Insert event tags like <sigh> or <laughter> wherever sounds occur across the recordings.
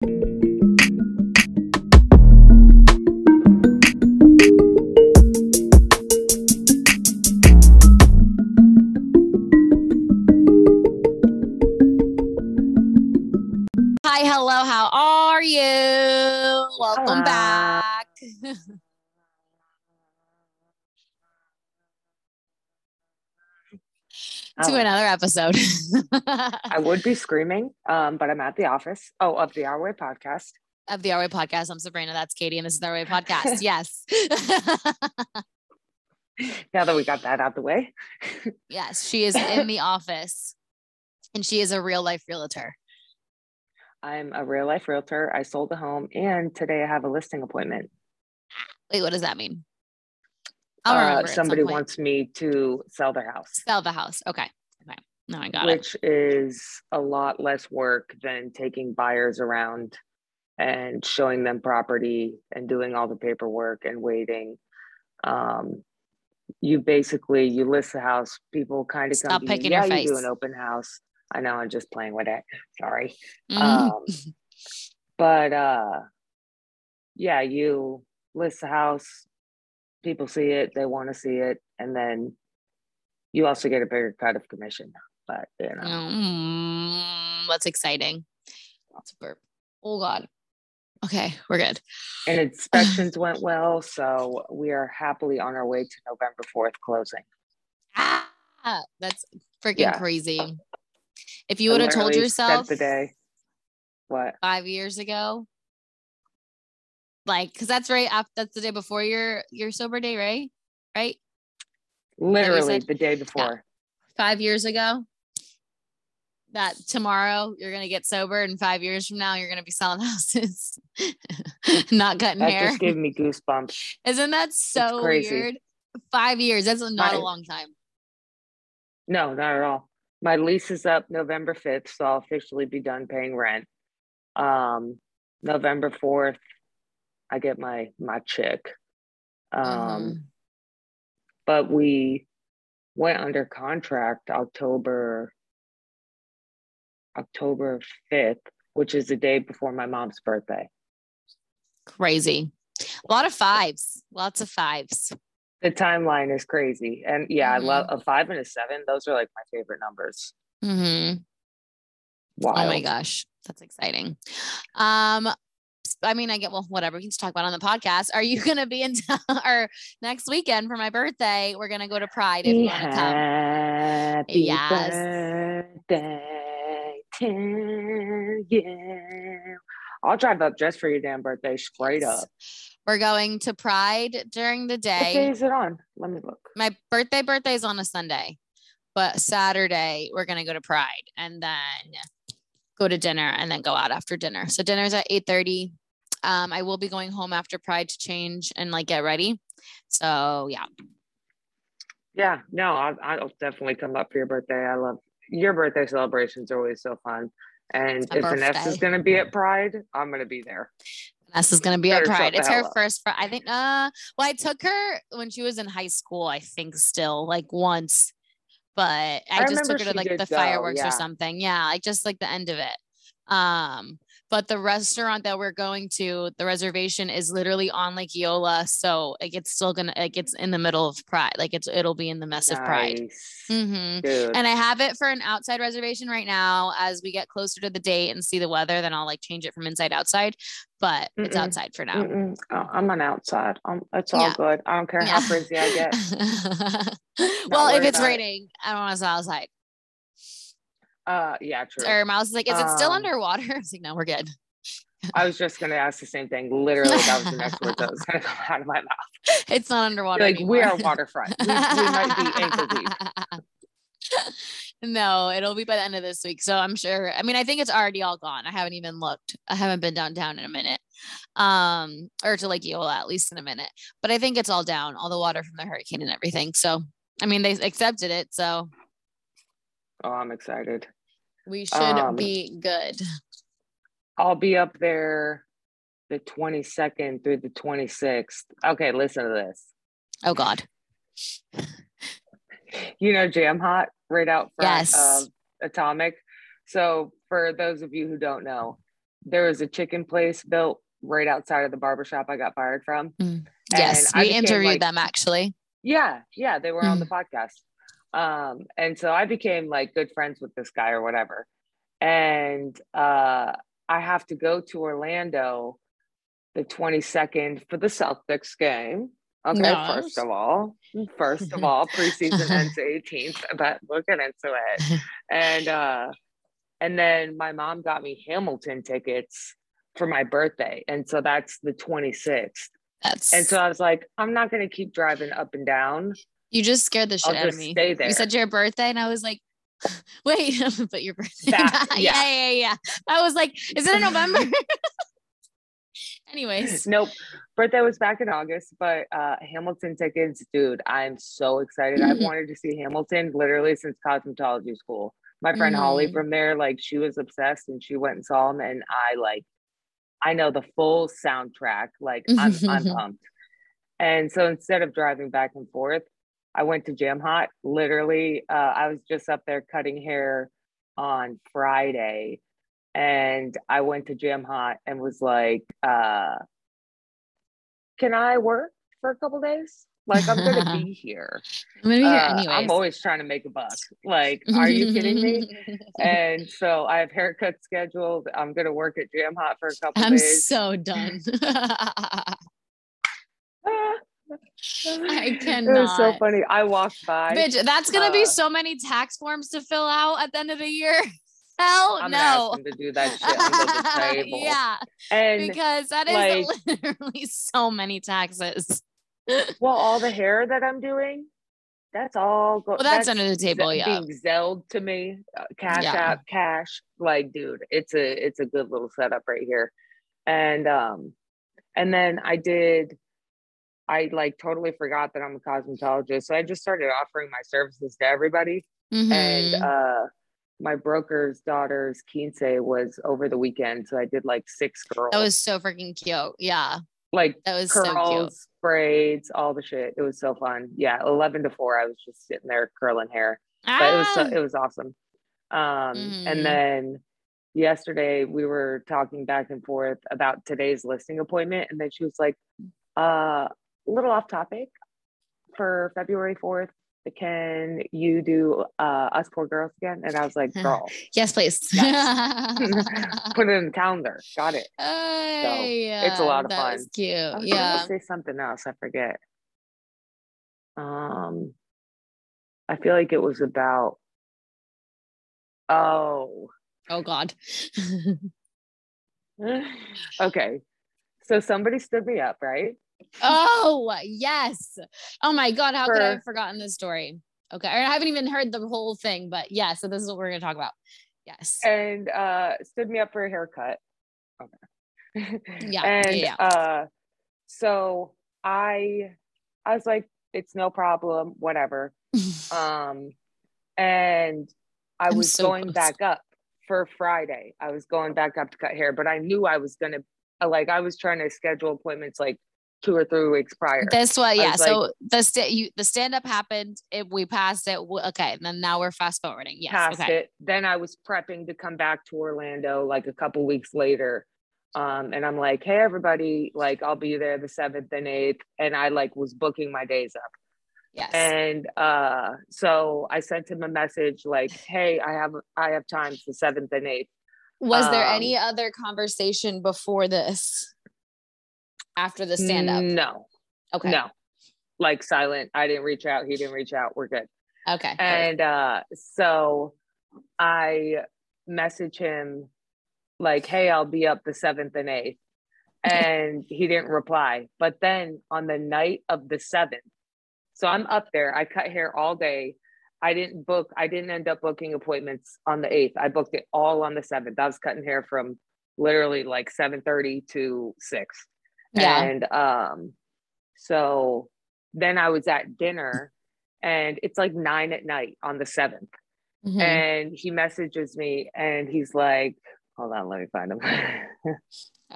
Hi, to Oh, another episode. <laughs> I would be screaming, um, but I'm at the office. Oh, of the Our Way podcast. of the Our Way podcast. I'm Sabrina. That's Katie, and this is the Our Way <laughs> podcast. Yes. <laughs> Now that we got that out the way, yes, she is in the office and she is a real life realtor. I'm a real life realtor. I sold a home, and today I have a listing appointment. Wait, what does that mean? Uh, at some somebody wants me to sell their house, sell the house. Okay. Okay. No, I got it. which is a lot less work than taking buyers around and showing them property and doing all the paperwork and waiting. Um, you basically you list the house. People kind of come Stop to you, picking yeah, your you do an open house. I know I'm just playing with it. Sorry. Mhm. Um, <laughs> but uh, yeah, you list the house. People see it, they want to see it, and then you also get a bigger cut of commission. But you know, Mm, that's exciting. That's a burp. Oh God. Okay, we're good. and inspections went well, so we are happily on our way to November fourth closing. Ah, that's freaking Yeah. crazy. If you would have told yourself the day. What? five years ago, like, because that's right after that's the day before your your sober day, right? Right? Literally the day before. Five years ago. That tomorrow you're gonna get sober, and five years from now you're gonna be selling <laughs> houses, <laughs> not cutting That hair. just gave me goosebumps. <laughs> Isn't that so crazy. weird? Five years. That's not a long time. No, not at all. My lease is up November 5th, so I'll officially be done paying rent. Um, November 4th, I get my my chick. Um, Mhm. but we went under contract October October 5th, which is the day before my mom's birthday. Crazy. A lot of fives. Lots of fives. The timeline is crazy. And yeah, I love Mm-hmm. a five and a seven. Those are like my favorite numbers. hmm Wow. Oh my gosh, that's exciting. Um, I mean, I get well, whatever we can talk about on the podcast. Are you gonna be in <laughs> town or next weekend for my birthday? We're gonna go to Pride if you want to come. Yes. birthday to you. I'll drive up just for your damn birthday, straight Yes. up. We're going to Pride during the What day day. is it on? Let me look. My birthday birthday is on a Sunday, but Saturday we're gonna go to Pride and then go to dinner and then go out after dinner. So dinner's at eight thirty. Um, I will be going home after Pride to change and like get ready. So yeah, Yeah, no, I'll, I'll definitely come up for your birthday. I love your birthday celebrations are always so fun. And if Vanessa is going to be at Pride, I'm going to be there. Vanessa's gonna be at Pride. It's her first. Fri- I think. Uh, well, I took her when she was in high school. I think still like once, but I, just remember took her to like the go, fireworks yeah. or something. Yeah, like just like the end of it. Um, but the restaurant that we're going to, the reservation is literally on Lake Eola, so like it's still gonna like it's in the middle of Pride. Like it's it'll be in the mess of Pride. Nice. hmm And I have it for an outside reservation right now. As we get closer to the date and see the weather, then I'll like change it from inside outside. But it's Mm-mm. outside for now. Oh, I'm on outside. Um, it's all Yeah. good. I don't care how crazy I get. <laughs> well, if it's about it. raining, I don't want to sit outside. Uh, yeah, true. Or Mouse is like, is it still Um, underwater? <laughs> I was like, no, we're good. I was just gonna ask the same thing. Literally, that was the next word that was gonna <laughs> come out of my mouth. <laughs> It's not underwater. Like we are waterfront. We, we might be ankle deep. no, it'll be by the end of this week. So I'm sure. I mean, I think it's already all gone. I haven't even looked. I haven't been downtown in a minute. Um, or to Lake Eola at least in a minute. But I think it's all down, all the water from the hurricane and everything. So I mean, they accepted it. So Oh, I'm excited. We should Um, be good. I'll be up there the 22nd through the 26th. Okay, listen to this. Oh God. You know Jam Hot right out front Yes. of Atomic. So for those of you who don't know, there was a chicken place built right outside of the barbershop I got fired from. Mm. Yes, I we became, interviewed like- them actually. Yeah, yeah, they were on the Mm. podcast. Um, and so I became like good friends with this guy or whatever. And uh I have to go to Orlando the 22nd for the Celtics game. Okay, Nice. first of all, first of all, preseason <laughs> ends the 18th, <laughs> but we'll get into it. And uh and then my mom got me Hamilton tickets for my birthday. And so that's the 26th. That's And so I was like, I'm not gonna keep driving up and down. You just scared the shit I'll out of me. stay there. You said your birthday, and I was like, <laughs> wait, <laughs> but your birthday. That- yeah, yeah. yeah, yeah. I was like, is it in November? <laughs> Anyways, Nope. Birthday was back in August, but uh Hamilton tickets, dude, I'm so excited. I've wanted to see Hamilton literally since cosmetology school. My friend Holly Mhm. from there, like she was obsessed and she went and saw him and I like I know the full soundtrack. Like I'm I'm pumped. And so instead of driving back and forth, I went to Jam Hot. Literally, uh, I was just up there cutting hair on Friday, and I went to Jam Hot and was like, uh, "Can I work for a couple days? Like I'm gonna be <laughs> here. I'm gonna be here Uh. I'm always trying to make a buck. Like, <laughs> are you kidding me? <laughs> And so I have haircuts scheduled. I'm gonna work at Jam Hot for a couple I'm days. so done. I cannot. <laughs> It was so funny. I walked by. Bitch, that's gonna be uh, so many tax forms to fill out at the end of the year. <laughs> Hell I'm no. to do that shit under the <laughs> table. yeah, and because that is like- literally so many taxes. well, all the hair that I'm doing, that's all. Go- Well, that's under the table, ze- yeah. Being zelled to me, uh, cash Yeah. out, cash. Like, dude, it's a it's a good little setup right here. And um, and then I did. I like totally forgot that I'm a cosmetologist, so I just started offering my services to everybody. and Mhm. uh my broker's daughter's quince was over the weekend so i did like six girls that was so freaking cute. Yeah, like that was so cute. curls braids all the shit it was so fun yeah 11 to 4 i was just sitting there curling hair but it was so, Ah, it was awesome um Mhm. and then yesterday we were talking back and forth about today's listing appointment and then she was like uh a little off topic. For february 4th can you do uh us poor girls again? And i was like girl. <laughs> Yes, please. <laughs> put it in the calendar. Got it. Hey, it's a lot of fun. cute. Yeah. say something else. I forget. Um i feel like it was about oh. Oh God. <laughs> <sighs> okay. So somebody stood me up right oh yes. Oh my God. How could I have forgotten this story? Okay. I haven't even heard the whole thing, but yeah. So this is what we're gonna talk about. Yes. and uh stood me up for a haircut okay <laughs> Yeah, and yeah, uh so i i was like it's no problem whatever <laughs> um and i I'm was so going close. back up for friday i was going back up to cut hair but i knew i was gonna like i was trying to schedule appointments like two or three weeks prior This was yeah. was So the sta- you the stand up happened. It we passed it. Okay, and then now we're fast forwarding. Yes. past okay. it then i was prepping to come back to orlando like a couple weeks later um and i'm like hey everybody like i'll be there the 7th and 8th and i like was booking my days up Yes. and uh so i sent him a message like hey i have i have times the 7th and 8th was there um, any other conversation before this? After the stand up. no. Okay. no. Like silent. I didn't reach out. He didn't reach out. We're good. Okay. and uh so i message him like hey i'll be up the 7th and 8th <laughs> and he didn't reply. But then on the night of the 7th so i'm up there. I cut hair all day. I didn't book i didn't end up booking appointments on the 8th i booked it all on the 7th i was cutting hair from literally like 7.30 to 6 yeah. and um so then i was at dinner and it's like nine at night on the 7th Mhm. and he messages me and he's like hold on let me find him <laughs>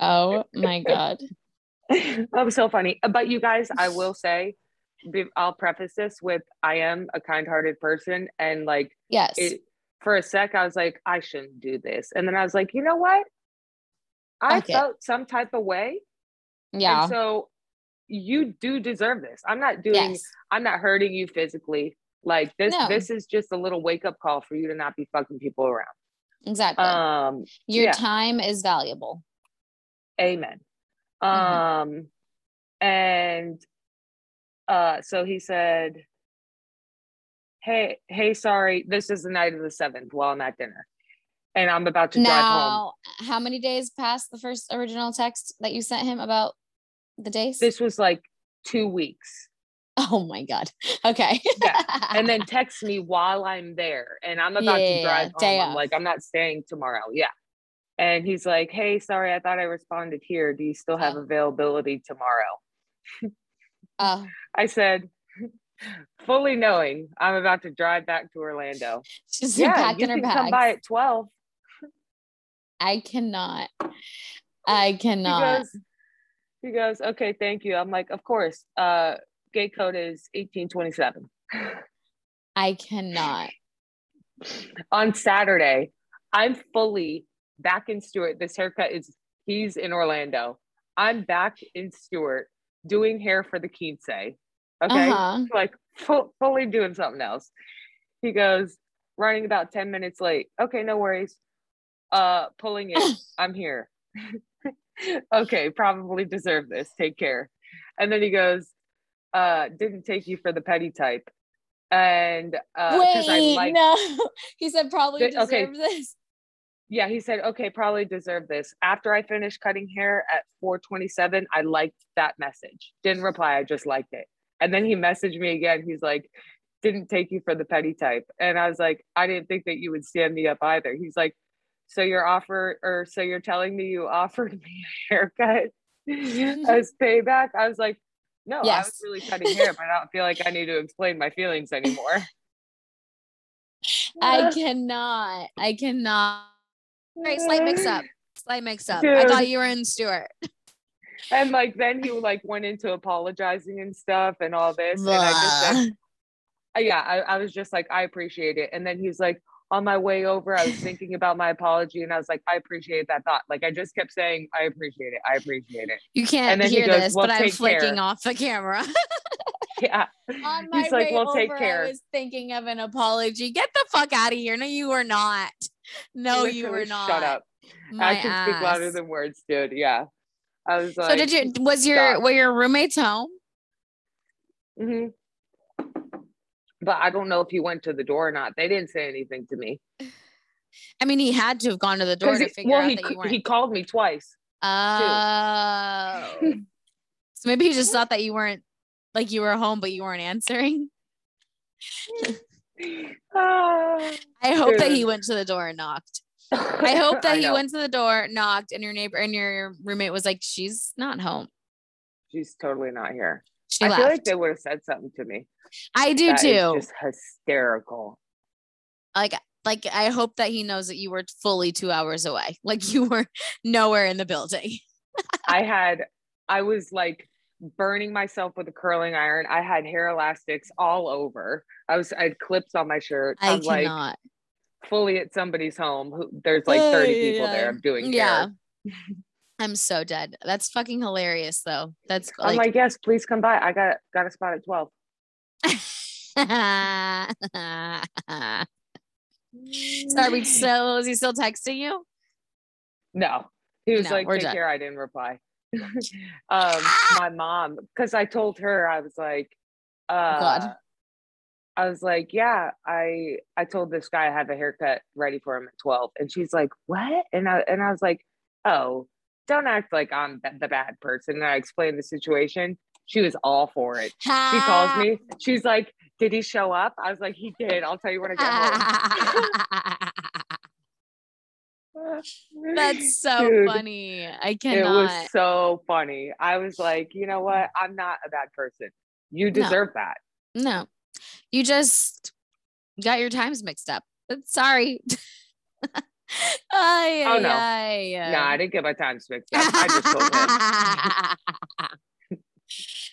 oh my God. <laughs> that was so funny but you guys i <laughs> will say i'll preface this with i am a kind-hearted person and like Yes. it for a sec i was like i shouldn't do this and then i was like you know what I it. felt some type of way. Yeah. And so you do deserve this. I'm not doing yes. I'm not hurting you physically. Like this No. this is just a little wake up call for you to not be fucking people around. Exactly. Um Your yeah. time is valuable. amen. Mhm. Um and uh so he said hey hey sorry this is the night of the 7th while I'm at dinner. And I'm about to drive home. How many days past the first original text that you sent him about the days? This was like 2 weeks. oh my god. Okay. Yeah. and then <laughs> text me while I'm there and I'm about Yeah, to drive day home. I'm like, I'm not staying tomorrow. Yeah. And he's like, Hey, sorry, I thought I responded here. Do you still have Oh. availability tomorrow? oh, <laughs> I said, fully knowing I'm about to drive back to Orlando. she's Yeah, packing you her can bags. come by at 12. I cannot. I <laughs> cannot. goes, he goes, okay, thank you. I'm like, of course. Uh gate code is 1827. I cannot. <laughs> on Saturday, I'm fully back in Stuart. This haircut is he's in Orlando. I'm back in Stuart doing hair for the quince. Okay. Uh-huh. Like fu- fully doing something else. He goes, running about 10 minutes late. Okay, no worries. Uh pulling it. <laughs> I'm here. <laughs> okay, probably deserve this. Take care. And then he goes, uh, didn't take you for the petty type. And uh I Wait, like no. <laughs> He said probably deserves okay. this. yeah, he said, okay, probably deserve this. After I finished cutting hair at 427, I liked that message. Didn't reply, I just liked it. And then he messaged me again. He's like, didn't take you for the petty type. And I was like, I didn't think that you would stand me up either. He's like, so your offer, or so you're telling me you offered <laughs> me a haircut <laughs> as payback? I was like, no, I was really cutting hair, but I don't feel like I need to explain my feelings anymore. <laughs> I cannot. I cannot. Right, slight mix up. Slight mix up. I thought you were in stuart and like then he like went into apologizing and stuff and all this and i just said yeah I, I was just like i appreciate it and then he's like on my way over i was thinking about my apology and i was like i appreciate that thought like i just kept saying i appreciate it i appreciate it You can't And then he hear goes, this, "Well, but I'm flicking care." off the camera. <laughs> yeah On my he's like way well over, take care I was thinking of an apology. Get the fuck out of here. No, you were not. No, you were not. shut up My i can speak louder than words dude yeah i was like So did you was your stop. were your roommates home? hmm but i don't know if he went to the door or not they didn't say anything to me I mean, he had to have gone to the door to he- figure well out he, that you weren't. he called me twice Oh. <laughs> so maybe he just thought that you weren't like you were home, but you weren't answering. <laughs> Ah. I hope that he went to the door and knocked. <laughs> I hope that he went to the door, knocked, and your neighbor and your roommate was like, "She's not home. She's totally not here. She I left." feel like they would have said something to me. I do That too. just hysterical. like, like I hope that he knows that you were fully two hours away. <laughs> Like you were nowhere in the building. I had, I was like burning myself with a curling iron. I had hair elastics all over. I was, I had clips on my shirt. I I'm like fully at somebody's home. Who, there's like 30 people there. I'm doing Yeah. I'm so dead. That's fucking hilarious though. That's I'm like, like, yes, please come by. I got got a spot at 12. so are we still is he still texting you? No. He was No, like, take done. care. I didn't reply. <laughs> um, <laughs> my mom, because I told her, I was like, uh, God. I was like, yeah, I I told this guy I have a haircut ready for him at 12. And she's like, what? And I and I was like, oh, don't act like I'm the, bad person. And I explained the situation. She was all for it. She calls me. She's like, did he show up? I was like, he did. I'll tell you when I get home. That's <laughs> so Dude, funny. I cannot. It was so funny. I was like, you know what? I'm not a bad person. You No. deserve that. no, you just got your times mixed up. Sorry. <laughs> ay, Oh, ay, no. ay. No, I didn't get my time mixed up. I just told him.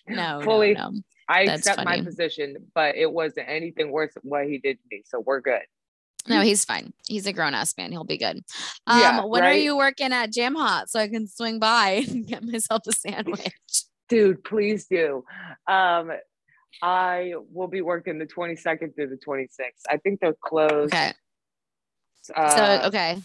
<laughs> no, Fully- no, no. I That's accept my position, but it wasn't anything worse than what he did to me. So we're good. No, he's fine. He's a grown ass man. He'll be good. Um, Yeah, when are you working at Jam Hot so I can swing by <laughs> and get myself a sandwich? Dude, please do. Um, I will be working the 22nd through the 26th. I think they're closed Okay. Uh, So okay.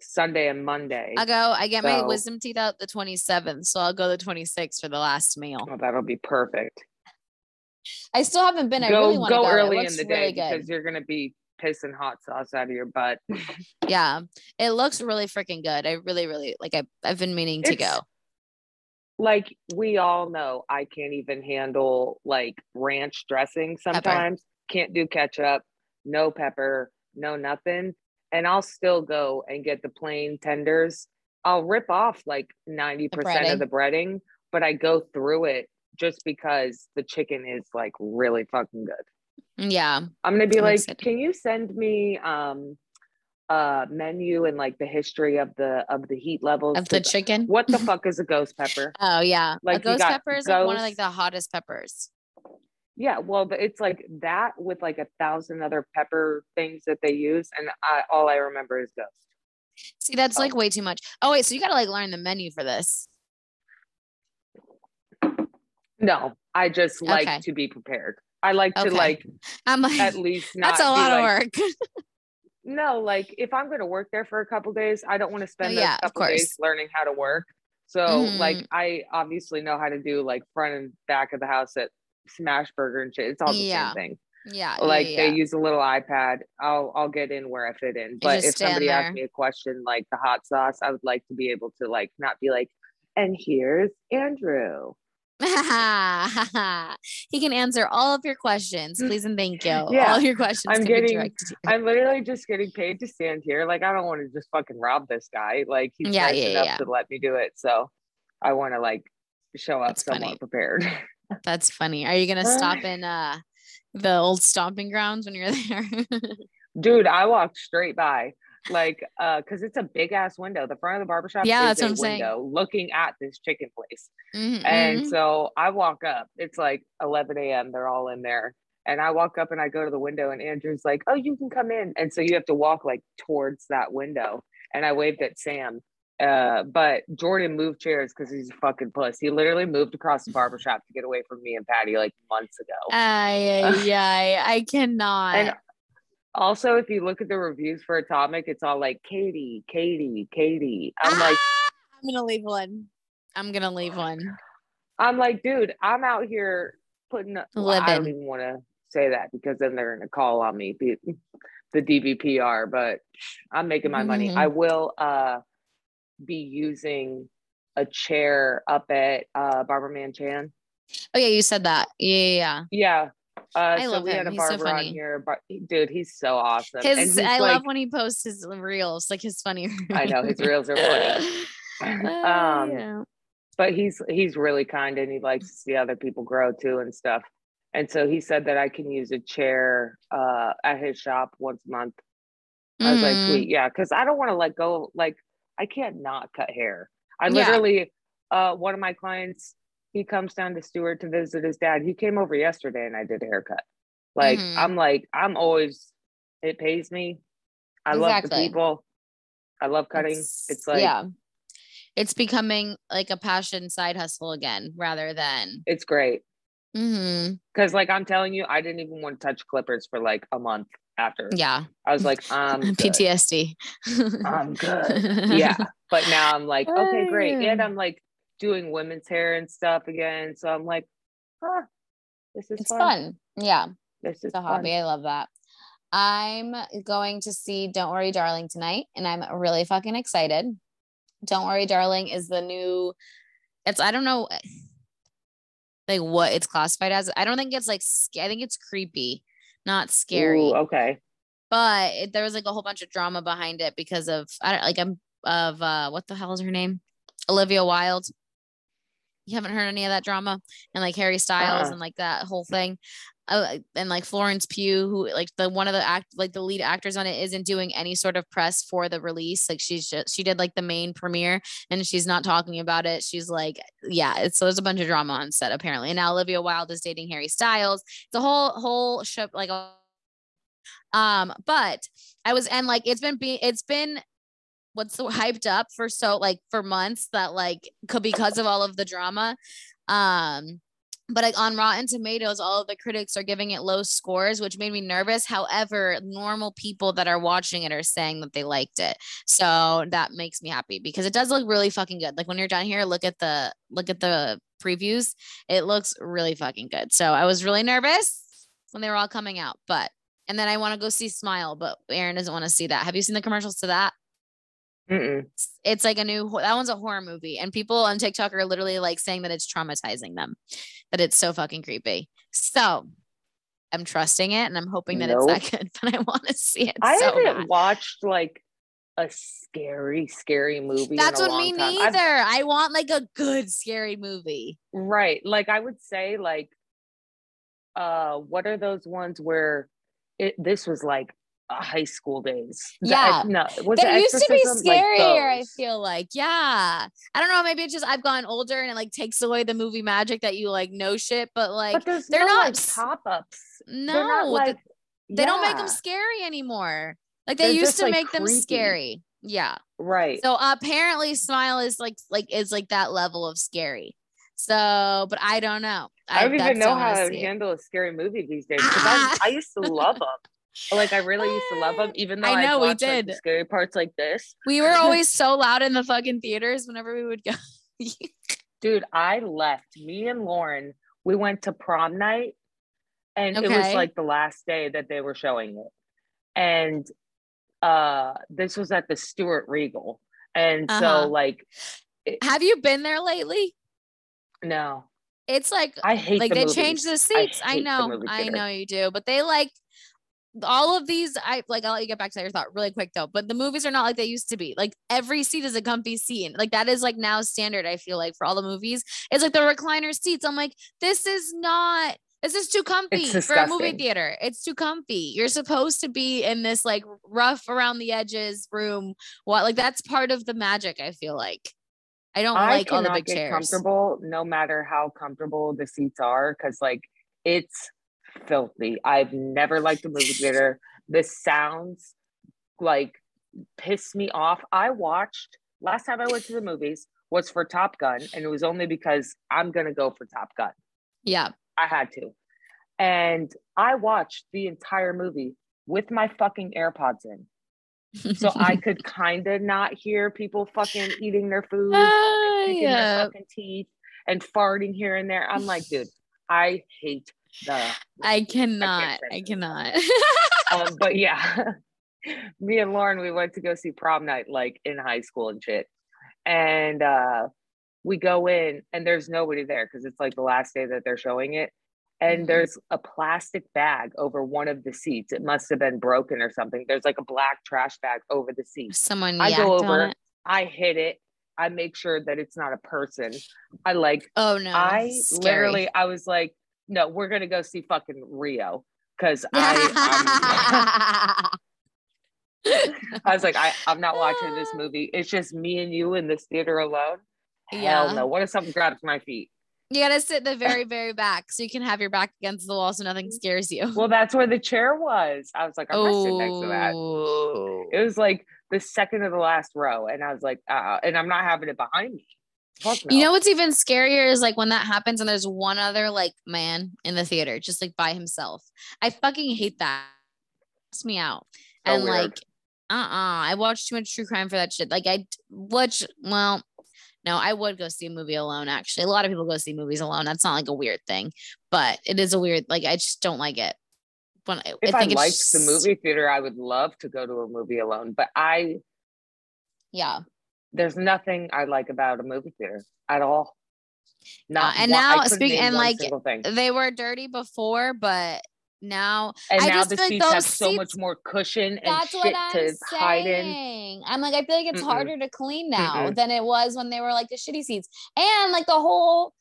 Sunday and Monday. I'll go. I get my wisdom teeth out the 27th. So I'll go the 26th for the last meal. Oh, that'll be perfect. I still haven't been. I go really want to go go. early in the day good. because you're gonna be pissing hot sauce out of your butt. <laughs> Yeah. It looks really freaking good. I really, really like I, I've been meaning to It's- go. like we all know I can't even handle like ranch dressing sometimes. Can't do ketchup, no pepper, no nothing. And I'll still go and get the plain tenders. I'll rip off like 90% breading. of the breading, but I go through it just because the chicken is like really fucking good. Yeah. I'm gonna be I'm like, excited. can you send me um a menu and like the history of the of the heat levels? Of the chicken. what the fuck <laughs> is a ghost pepper? Oh yeah. Like, a ghost pepper is like one of like the hottest peppers. Yeah, well, it's like that with like a thousand other pepper things that they use, and I all I remember is ghost. See, that's Oh. like way too much. Oh wait, so you gotta like learn the menu for this. No, I just like Okay. to be prepared. I like to like I'm like, at least not. that's a lot of like- work. <laughs> No, like if I'm going to work there for a couple days, I don't want to spend those Oh, yeah, of couple days course. learning how to work. So like Mhm. I obviously know how to do like front and back of the house at Smash Burger and shit. It's all the Yeah. same thing. yeah. like yeah, they use a little iPad. I'll I'll get in where I fit in. But if somebody asks me a question like the hot sauce, I would like to be able to like not be like, and here's Andrew. <laughs> he can answer all of your questions, please and thank you. <laughs> Yeah, all your questions. I'm getting- directed to you. I'm literally just getting paid to stand here. Like I don't want to just fucking rob this guy. Like he's Yeah, nice yeah, enough yeah. to let me do it. So I want to like show up That's somewhat funny. prepared. <laughs> That's funny. Are you gonna stop in uh the old stomping grounds when you're <laughs> there? Dude, I walked straight by. Like uh because it's a big ass window. The front of the barbershop Yeah, is that's a what I'm saying. looking at this chicken place. Mhm, And mhm. so I walk up. It's like 11 a.m. They're all in there. And I walk up and I go to the window, and Andrew's like, Oh, you can come in. And so you have to walk like towards that window. And I waved at Sam. Uh, but Jordan moved chairs because he's a fucking puss. He literally moved across the barbershop to get away from me and Patty like months ago. Ay, ay, <laughs> I cannot. And also, if you look at the reviews for Atomic, it's all like Katie, Katie, Katie. I'm like, Ah, I'm gonna leave one. I'm gonna leave one. I'm like, dude, I'm out here putting. Well, I don't even want to say that because then they're gonna call on me, <laughs> the, the DBPR. But I'm making my money. Mhm. I will uh be using a chair up at uh Barberman Chan. Oh yeah, you said that. Yeah, yeah, yeah. Yeah. Uh, I so love we had him. a He's so barber on funny. here, but dude, he's so awesome. His I like, love when he posts his reels, like his funny. <laughs> I know his reels are funny. <laughs> Um, yeah. but he's he's really kind and he likes to see other people grow too and stuff. And so he said that I can use a chair uh at his shop once a month. I was like, Mm, sweet, yeah, because I don't want to let go. Like, I can't not cut hair. I Yeah. literally, uh, one of my clients, he comes down to Stuart to visit his dad. He came over yesterday and I did a haircut. Like, Mhm. I'm like, I'm always, it pays me. I love the people. I love cutting. It's, like, yeah, it's becoming like a passion side hustle again, rather than. it's great. Mhm. Cause like I'm telling you, I didn't even want to touch clippers for like a month after. Yeah, I was like, I'm. <laughs> PTSD. I'm good. <laughs> yeah. But now I'm like, okay, great. And Ah. I'm like doing women's hair and stuff again. So I'm like, huh, this is It's fun. fun. Yeah, This is it's a fun. hobby. I love that. I'm going to see Don't Worry Darling tonight, and I'm really fucking excited. Don't Worry Darling is the new, it's, I don't know like what it's classified as. I don't think it's like, I think it's creepy, not scary. Ooh, okay. but it, there was like a whole bunch of drama behind it because of I don't like I'm of uh what the hell is her name? Olivia Wilde. You haven't heard any of that drama and like Harry Styles Uh-uh. and like that whole thing. Uh, and like Florence Pugh, who like the one of the act like the lead actors on it isn't doing any sort of press for the release. Like she's just she did like the main premiere and she's not talking about it. She's like, yeah, it's so there's a bunch of drama on set apparently. And now Olivia Wilde is dating Harry Styles. The whole whole ship like Um, but I was and like it's been being it's been what's <laughs> hyped up for so like for months that like could because of all of the drama. Um, but like on Rotten Tomatoes, all of the critics are giving it low scores, which made me nervous. However, normal people that are watching it are saying that they liked it, so that makes me happy because it does look really fucking good. Like when you're down here, look at the look at the previews; it looks really fucking good. So I was really nervous when they were all coming out, but and then I want to go see Smile, but Aaron doesn't want to see that. Have you seen the commercials to that? Mm-mm. It's like a new that one's a horror movie, and people on TikTok are literally like saying that it's traumatizing them, that it's so fucking creepy. So I'm trusting it, and I'm hoping that Nope. it's that <laughs> good. But I want to see it. I so haven't bad. watched like a scary, scary movie. That's in a what me time. I've- neither. I want like a good scary movie. Right. Like I would say like uh what are those ones where it this was like high school days. Yeah. ex- no, was That used to be Exorcism? Like scarier. I feel like, yeah. I don't know. Maybe it's just I've gone older and it like takes away the movie magic that you like know shit. But like, but they're no not like pop-ups. no, they're not th- like they don't make them scary anymore. Like they They're used just, to like, make them scary. Yeah. right. So apparently Smile is like like is like that level of scary. So, but I don't know. I don't even know how to handle a scary movie these days because I, <laughs> I used to love them. Like I really used to love them, even though I know, we watch, like, did. scary parts like this. We were <laughs> always so loud in the fucking theaters whenever we would go. Dude, I left. Me and Lauren, we went to prom night, and it was like the last day that they were showing it. And uh this was at the Stuart Regal. And Uh-huh. so like Have you been there lately? no, It's like I hate like the they movies. changed the seats. I, the know, I know you do, but they like all of these. I like. I'll let you get back to your thought really quick though. But the movies are not like they used to be. Like every seat is a comfy seat. Like that is like now standard. I feel like for all the movies, it's like the recliner seats. I'm like, this is not. This is too comfy for a movie theater. It's too comfy. You're supposed to be in this like rough around the edges room. What like that's part of the magic. I feel like. I don't I like all the big get chairs. comfortable no matter how comfortable the seats are because like it's filthy. I've never liked a movie theater. The sounds like piss me off. I watched last time I went to the movies was for Top Gun, and it was only because I'm gonna go for Top Gun. Yeah. I had to. And I watched the entire movie with my fucking AirPods in. So I <laughs> could kind of not hear people fucking eating their food ah, picking yeah. their fucking teeth and farting here and there. I'm like, dude, I hate the. I cannot. say I cannot. <laughs> Um, but yeah, <laughs> me and Lauren, we went to go see prom night like in high school and shit, and uh, we go in and there's nobody there because it's like the last day that they're showing it. And Mhm. there's a plastic bag over one of the seats. It must have been broken or something. There's like a black trash bag over the seat. Someone I go over. I hit it. I make sure that it's not a person. I like Oh no! I Scary. literally, I was like, no, we're gonna go see fucking Rio because I, I'm, <laughs> <laughs> was like, I, I'm not watching this movie. It's just me and you in this theater alone. Hell Yeah. no! What if something grabs my feet? you gotta sit the very, <laughs> very back so you can have your back against the wall so nothing scares you. Well, that's where the chair was. I was like, I'm sitting next to that. It was like the second to the last row, and I was like, uh, and I'm not having it behind me. No. You know what's even scarier is like when that happens and there's one other like man in the theater just like by himself. I fucking hate that. It's me out. So and weird. like, uh, uh I watched too much true crime for that shit. Like I, which, well, no, I would go see a movie alone. Actually, a lot of people go see movies alone. That's not like a weird thing, but it is a weird. Like I just don't like it. When I, if I, think it's liked the just- movie theater, I would love to go to a movie alone. But I yeah. There's nothing I like about a movie theater at all. Uh, Not and one- now couldn't speak- name and, like. They were dirty before, but now And I now just the feel like seats have those so much more cushion and That's shit to hide in. I'm like, I feel like it's Mm-mm. harder to clean now Mm-mm. than it was when they were like the shitty seats. And like the whole,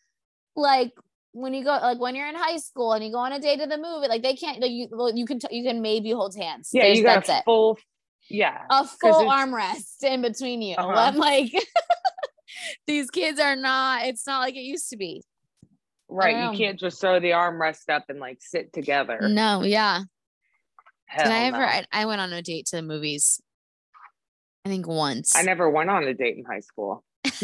like when you go, like when you're in high school and you go on a date to the movie, like they can't, like you, well, you can, t- you can maybe hold hands. Yeah, There's- you got that's a it. full. Yeah, A full armrest in between you. Uh-huh. I'm like, <laughs> these kids are not. It's not like it used to be. right. You can't just throw the armrest up and like sit together. No, yeah. Hell Did I ever? no. I, I went on a date to the movies. I think once. I never went on a date in high school. <laughs>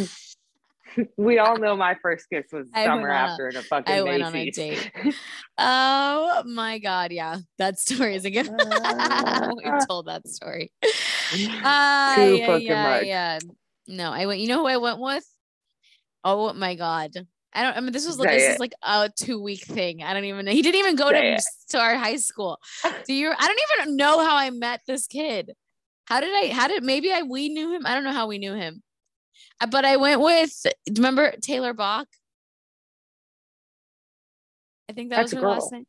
<laughs> we all know my first kiss was I summer after in a fucking I went on a date. <laughs> Oh my god, yeah, that story is a good. <laughs> We've told that story. Uh, Too yeah, fucking yeah, much. yeah. No, I went. You know who I went with? Oh my god. I don't. I mean, this was Say this it. is like a two week thing. I don't even know. He didn't even go Say to it. to our high school. Do you? I don't even know how I met this kid. How did I? How did maybe I we knew him? I don't know how we knew him. Uh, But I went with. Remember Taylor Bach? I think that That's was her last name.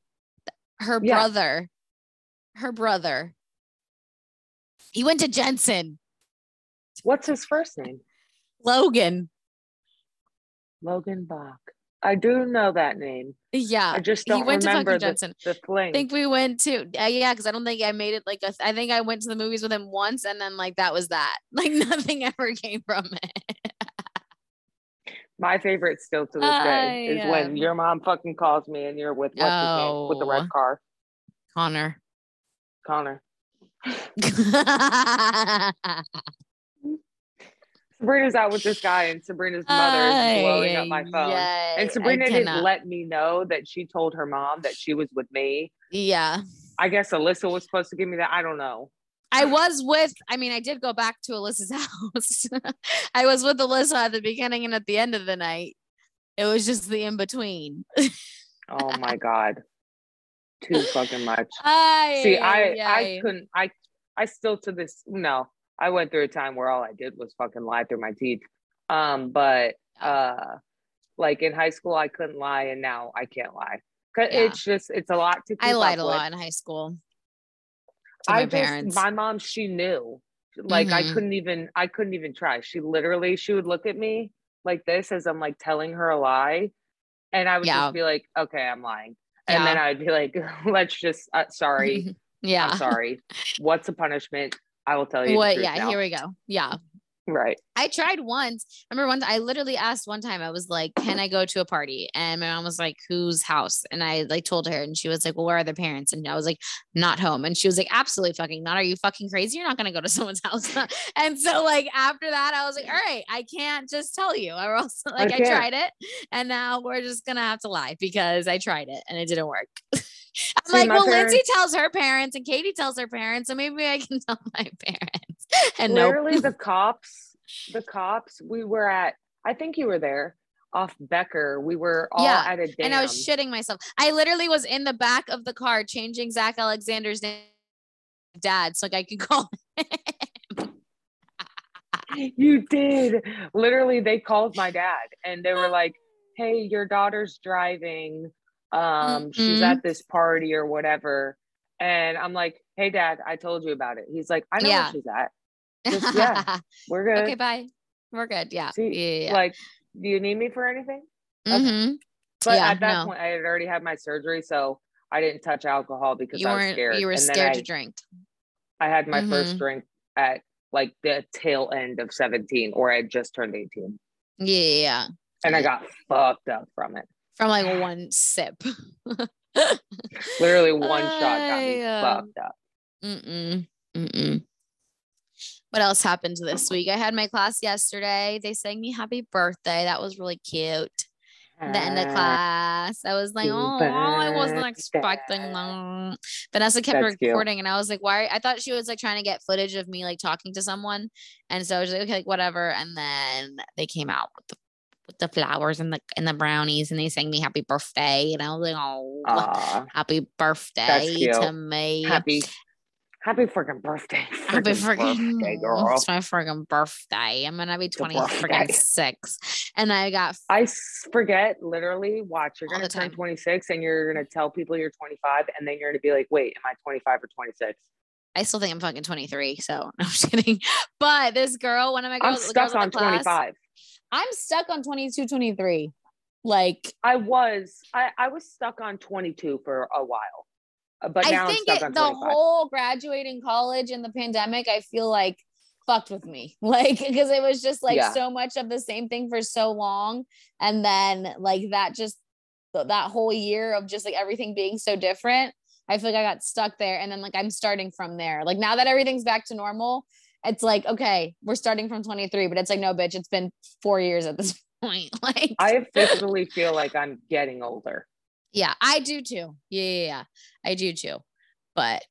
Her Yeah. brother. Her brother. He went to Jensen. What's his first name? Logan. Logan Bach. I do know that name. Yeah. I just he don't went to remember fucking the, Jensen. the fling. I think we went to uh, yeah, because I don't think I made it like a, I think I went to the movies with him once and then like that was that. <laughs> Like nothing ever came from it. My favorite still to this day is I, when your mom fucking calls me and you're with what's his name with the Oh. red car, Connor. Connor. <laughs> Sabrina's out with this guy, and Sabrina's mother is blowing up my phone. And Sabrina didn't let me know that she told her mom that she was with me. Yeah. I guess Alyssa was supposed to give me that. I don't know. I was with, I mean, I did go back to Alyssa's <laughs> house. I was with Alyssa at the beginning and at the end of the night. It was just the in between. Oh my <laughs> god, too fucking much. I, See, I I couldn't. I I still to this no. I went through a time where all I did was fucking lie through my teeth. Um, but uh, like in high school, I couldn't lie, and now I can't lie. 'Cause Yeah. it's just it's a lot to. Keep I lied a with. lot in high school. I my just parents. my mom she knew like I Mhm. couldn't even I couldn't even try. She literally she would look at me like this as I'm like telling her a lie, and I would Yeah. just be like, okay, I'm lying, and then I'd be like, <laughs> let's just uh, sorry, <laughs> yeah. I'm sorry. <laughs> What's a punishment? I will tell you. What? Yeah. now. Here we go. Yeah. Right. I tried once. I remember once I literally asked one time. I was like, "Can I go to a party?" And my mom was like, "Whose house?" And I like told her, and she was like, "Well, where are the parents?" And I was like, "Not home." And she was like, "Absolutely fucking not. Are you fucking crazy? You're not gonna go to <laughs> someone's house." <laughs> and so like after that, I was like, "All right, I can't just tell you." Or else <laughs> like I, can't. tried it, and now we're just gonna have to lie because I tried it and it didn't work. I'm See, like, well, Lindsay tells her parents, and Katie tells her parents, so maybe I can tell my parents. <laughs> And Literally, the <laughs> cops, the cops. We were at. I think you were there off Becker. We were all Yeah, at a dam. and I was shitting myself. I literally was in the back of the car changing Zach Alexander's name, dad, so like I could <laughs> call. You did. Literally, they called my dad and they were like, "Hey, your daughter's driving. Um, she's Mhm. at this party or whatever." And I'm like, "Hey, dad, I told you about it." He's like, "I know Yeah. where she's at. Just- <laughs> yeah. We're good." okay, bye. We're good. Yeah. See, yeah. Like, do you need me for anything? yeah. okay. But Yeah, at that no. point, I had already had my surgery, so I didn't touch alcohol because You I was scared. You were And then scared I, to drink. I had my first Mhm. drink at like the tail end of 17, or I just turned 18, Yeah, yeah, and I got fucked up from it. From like one sip. <laughs> Literally one shot got me I, uh, fucked up. Mm-mm. Mm-mm. What else happened this week? I had my class yesterday. They sang me happy birthday. That was really cute. the end of Ah, class. I was like, oh, I wasn't expecting that. Vanessa kept That's cute. recording, and I was like, why? I thought she was like trying to get footage of me like talking to someone, and so I was like, okay, like whatever. And then they came out with the with the flowers and the and the brownies, and they sang me happy birthday, and I was like, oh, Aw, happy birthday to me. happy, happy freaking birthday. <laughs> Happy Friggin' freaking birthday, girl. It's my freaking birthday. I'm gonna be It's a 20 birthday. freaking six. And I got I forget literally. Watch, you're gonna turn time. 26, and you're gonna tell people you're 25, and then you're gonna be like, "Wait, am I 25 or 26?" I still think I'm fucking 23. So <laughs> no, I'm just kidding. But this girl, one of my I'm girls, girls stuck in on the class, 25. I'm stuck on 22, 23. Like I was, I, I was stuck on 22 for a while, Uh, but now I think it, the 25. whole graduating college and the pandemic, I feel like fucked with me. <laughs> Like because it was just like Yeah. so much of the same thing for so long. And then like that just that whole year of just like everything being so different I feel like I got stuck there. And then like I'm starting from there. Like now that everything's back to normal, it's like, okay, we're starting from 23, but it's like, no, bitch, it's been four years at this <laughs> point. Like I officially feel like I'm getting older. Yeah, I do too. Yeah, yeah, yeah. I do too. But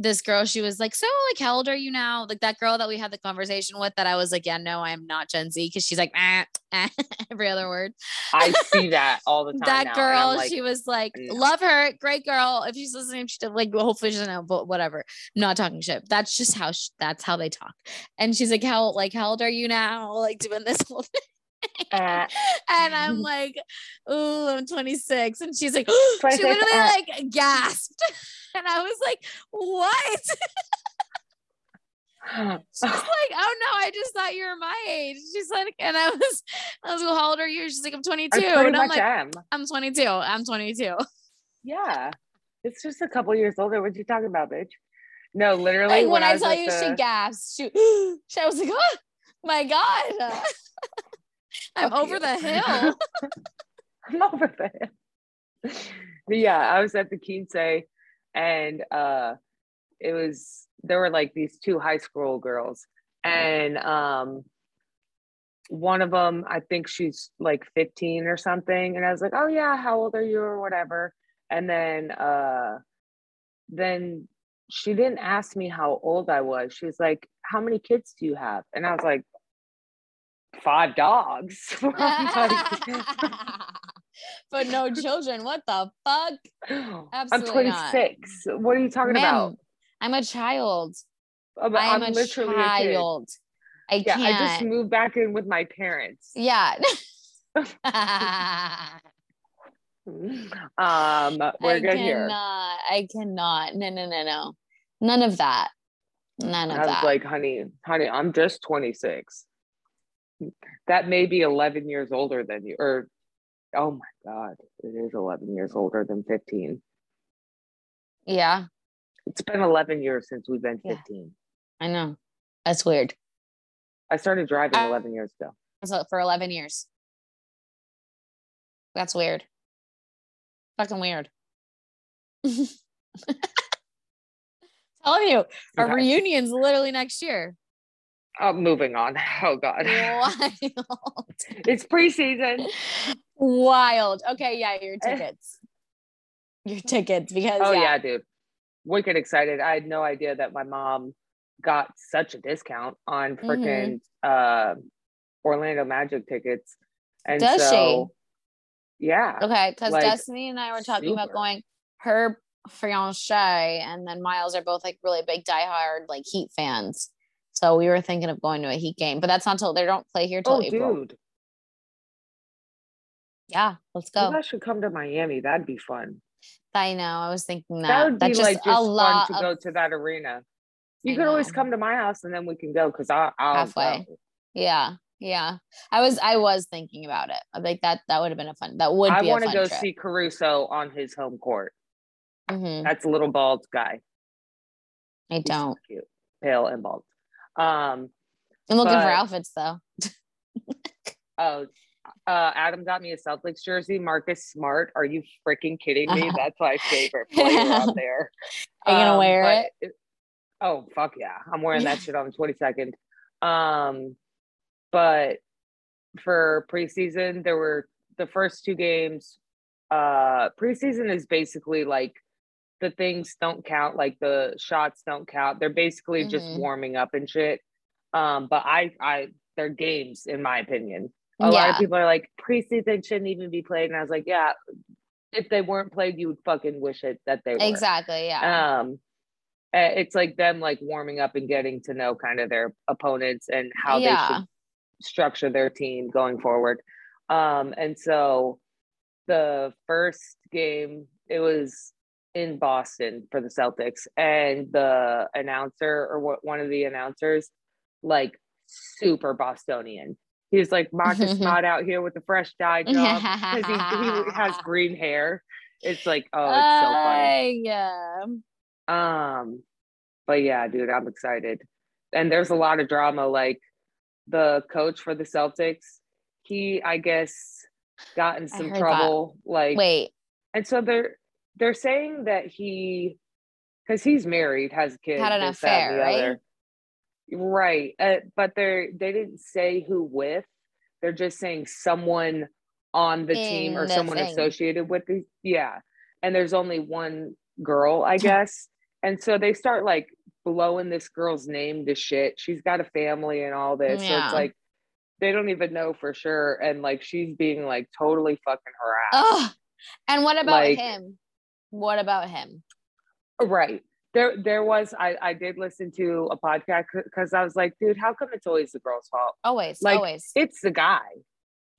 this girl, she was like, So, like, how old are you now? Like, that girl that we had the conversation with, that I was like, Yeah, no, I am not Gen Z. Cause she's like, ah, ah, <laughs> every other word. I <laughs> see that all the time. that now, girl, like, she was like, no. Love her. Great girl. If she's listening, she did like, hopefully she doesn't know, but whatever. I'm not talking shit. That's just how, sh- that's how they talk. And she's like, How, like, how old are you now? <laughs> Like, doing this whole thing. Uh, <laughs> and I'm like, "Ooh, I'm 26," and she's like, <gasps> she literally uh, like gasped, <laughs> and I was like, "What?" <gasps> She's like, "Oh no, I just thought you were my age." She's like, and I was, <laughs> I was like, "How old are you?" She's like, "I'm 22," and I'm like, am. "I'm 22. I'm 22." Yeah. It's just a couple years older. What you talking about, bitch? No, literally. Like when I was tell you, she the- gasped. She, <gasps> she I was like, "Oh my god." I'm Fuck over you. the <laughs> hill. I'm over there. But yeah, I was at the quince and uh it was there were like these two high school girls and um one of them I think she's like 15 or something and I was like, "Oh yeah, how old are you or whatever." And then uh then she didn't ask me how old I was. She was like, "How many kids do you have?" And I was like, five dogs. <laughs> <laughs> But no <laughs> children. What the fuck? I'm Absolutely not. 26. What are you talking about? I'm a child. I'm, am I'm a literally a child. I Yeah, can't. I just moved back in with my parents. yeah. Um, we're I good here. cannot. I cannot. No, no, no, no. None of that. None of I was that. like, honey, honey, I'm just 26. That may be 11 years older than you, or oh my God, it is 11 years older than 15. yeah, It's been 11 years since we've been Yeah. 15. I know. That's weird. I started driving I- 11 years ago. So for 11 years. That's weird. Fucking weird. <laughs> Telling you, our Okay. reunion's literally next year. Oh, moving on. Oh God, Wild. <laughs> it's preseason. Wild. Okay, yeah, your tickets. Your tickets because Oh yeah. yeah, dude. Wicked excited. I had no idea that my mom got such a discount on Mm-hmm. freaking uh Orlando Magic tickets. And Does she? so yeah. Okay, because Like, Destiny and I were talking about going. Her fiance and then Miles are both like really big diehard like Heat fans. So we were thinking of going to a Heat game, but that's not till they don't play here till Oh April. dude. Yeah, let's You go. guys should come to Miami. That'd be fun. I know. I was thinking that. That would be That's just like a just fun to of go to that arena. You I could always come to my house and then we can go because I'll, I'll Halfway. go. yeah, yeah. I was I was thinking about it. I think that that would have been a fun. That would I want to go trip. see Caruso on his home court. Mhm. That's a little bald guy. I He's don't. cute, pale and bald. Um, I'm looking for outfits though. <laughs> oh, uh, Adam got me a Celtics jersey. Marcus Smart. Are you freaking kidding me? <laughs> That's my favorite player out <laughs> there. Are you gonna wear but it? Oh fuck yeah! I'm wearing that shit on the 22nd. Um, but for preseason, there were the first two games. Uh, preseason is basically like the things don't count, like the shots don't count. They're basically just Mhm. warming up and shit. Um, but I, I, they're games in my opinion. A lot of people are like preseason shouldn't even be played, and I was like, yeah, if they weren't played, you would fucking wish it that they were. Exactly. Yeah. Um, it's like them like warming up and getting to know kind of their opponents and how they should structure their team going forward. Um, and so the first game, it was in Boston for the Celtics, and the announcer or what one of the announcers, like super Bostonian. He's like Marcus <laughs> Smart out here with the fresh dye <laughs> job because he, he has green hair. It's like, oh, it's so funny. yeah. Um, but yeah, dude, I'm excited. And there's a lot of drama. Like the coach for the Celtics, he, I guess, got in some heard that. trouble. Like, Wait. and so they're they're saying that he, because he's married, has kids, Had an this, that, and affair, right? other. Right, uh, but they're they didn't say who with. They're just saying someone on the team or the someone thing. associated with the yeah. And there's only one girl, I <laughs> guess. and so they start like blowing this girl's name to shit. She's got a family and all this. So it's like they don't even know for sure. And like she's being like totally fucking harassed. Oh, and what about Like- him? What about him? Right. There there was I I did listen to a podcast because I was like, dude, how come it's always the girl's fault? Always, Like, always, It's the guy.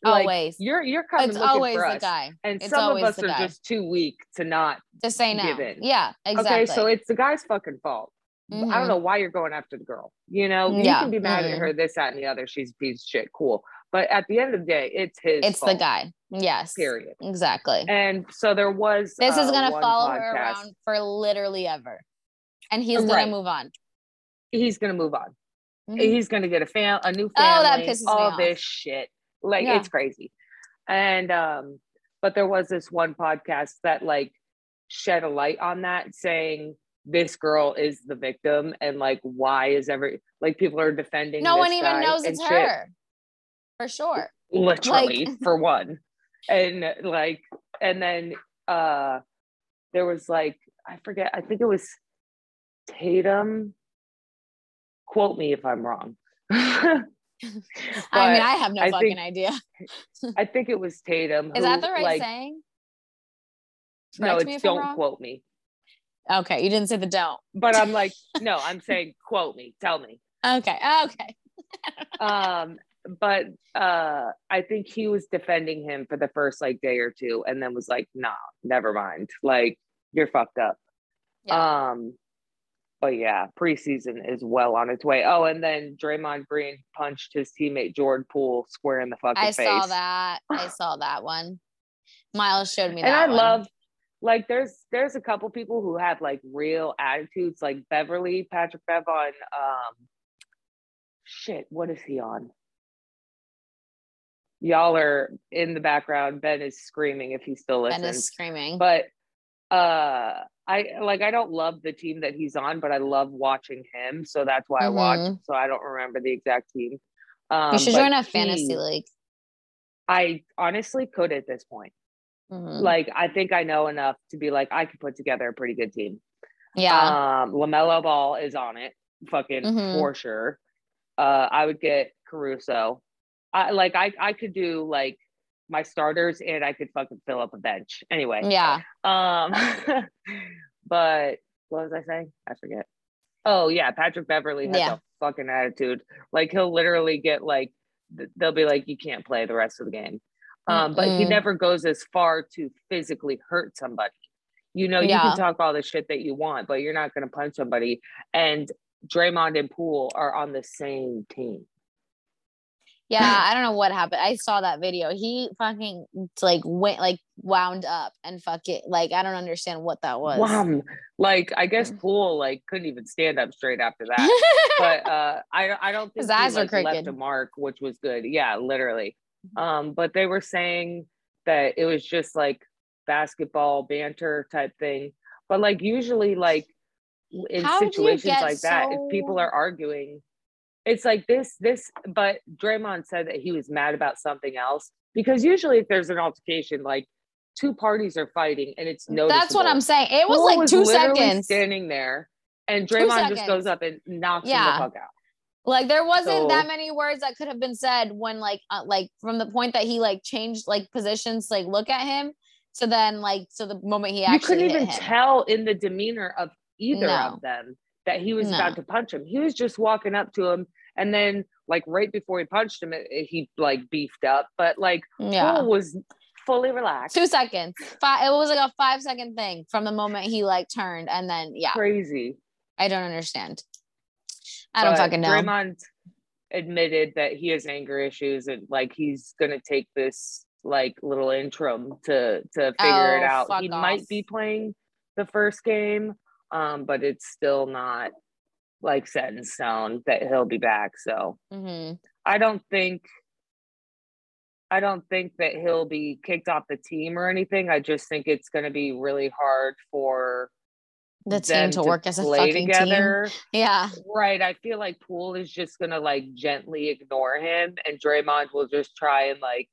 Like, always. You're you're coming It's always for the us. guy And It's some of us are guy. just too weak to not. to say no. give in. Yeah, exactly. Okay, so it's the guy's fucking fault. I Mhm. don't know why you're going after the girl. You know, you can be mad mhm. at her, this, that, and the other. She's a piece of shit. Cool. But at the end of the day, it's his It's the guy. Yes. Period. Exactly. And so there was this is uh, gonna one follow her around for literally ever, and he's Right. gonna move on. He's gonna move on. Mhm. He's gonna get a fam a new family. Oh, that pisses me all off. this shit. Like Yeah. it's crazy. And um, but there was this one podcast that like shed a light on that, saying this girl is the victim and like why is every like people are defending No one even knows it's shit. her, for sure. literally Like- for one and like and then uh there was like i forget i think it was tatum quote me if i'm wrong i mean, I have no I fucking think idea. I think it was tatum Is that the right like, saying? no it's don't quote me Okay, you didn't say the don't. but i'm like no i'm saying quote me tell me <laughs> Okay, okay. <laughs> um but uh i think he was defending him for the first like day or two and then was like nah never mind like you're fucked up Yeah. um but yeah preseason is well on its way oh and then Draymond Green punched his teammate Jordan Poole square in the fucking I face saw that. I <laughs> saw that one. Miles showed me and that I one. love like there's there's a couple people who have like real attitudes like Beverley Patrick Bev on um shit what is he on y'all are in the background Ben is screaming if he still listening. Ben is screaming. but uh I like I don't love the team that he's on, but I love watching him. So that's why I watch. So I don't remember the exact team. Um, you should join a he- fantasy league. I honestly could at this point. Mhm. Like I think I know enough to be like I could put together a pretty good team. yeah. Um, LaMelo Ball is on it, fucking Mhm. for sure. Uh, I would get Caruso. I like I I could do like my starters and I could fucking fill up a bench. Anyway, yeah. Um, <laughs> but what was I saying? I forget. Oh yeah, Patrick Beverley has Yeah. a fucking attitude. Like he'll literally get like th- they'll be like, you can't play the rest of the game. Um, but he never goes as far to physically hurt somebody. You know, you Yeah. can talk all the shit that you want, but you're not gonna punch somebody. And Draymond and Poole are on the same team. Yeah, <laughs> I don't know what happened. I saw that video. He fucking like went like wound up and fuck it. Like I don't understand what that was. Wham! Like I guess Mm. Poole like couldn't even stand up straight after that. <laughs> but uh, I I don't think His he, eyes like, left a mark, which was good. Yeah, literally. Um, but they were saying that it was just like basketball banter type thing. But like usually, like in How situations like that, if people are arguing, it's like this this. But Draymond said that he was mad about something else because usually if there's an altercation, like two parties are fighting and it's noticeable. That's what I'm saying. It was Poole like two literally seconds. standing there, and Two Draymond just goes up and knocks him the fuck out. Like there wasn't that many words that could have been said when like uh, like from the point that he like changed like positions like look at him to then like so the moment he actually You couldn't even tell in the demeanor of either No. of them that he was No. about to punch him. He was just walking up to him, and then like right before he punched him, it, it- he like beefed up. But like yeah. Poole was fully relaxed. Two seconds. Five. It was like a five second thing from the moment he like turned, and then yeah, Crazy. I don't understand. I don't But fucking know. Draymond admitted that he has anger issues and like he's gonna take this like little interim to to figure it Oh, out. He off. might be playing the first game, um, but it's still not like set in stone that he'll be back. So hmm I don't think I don't think that he'll be kicked off the team or anything. I just think it's going to be really hard for the team to, them work as a fucking together. team. Yeah. Right. I feel like Poole is just gonna like gently ignore him, and Draymond will just try and like,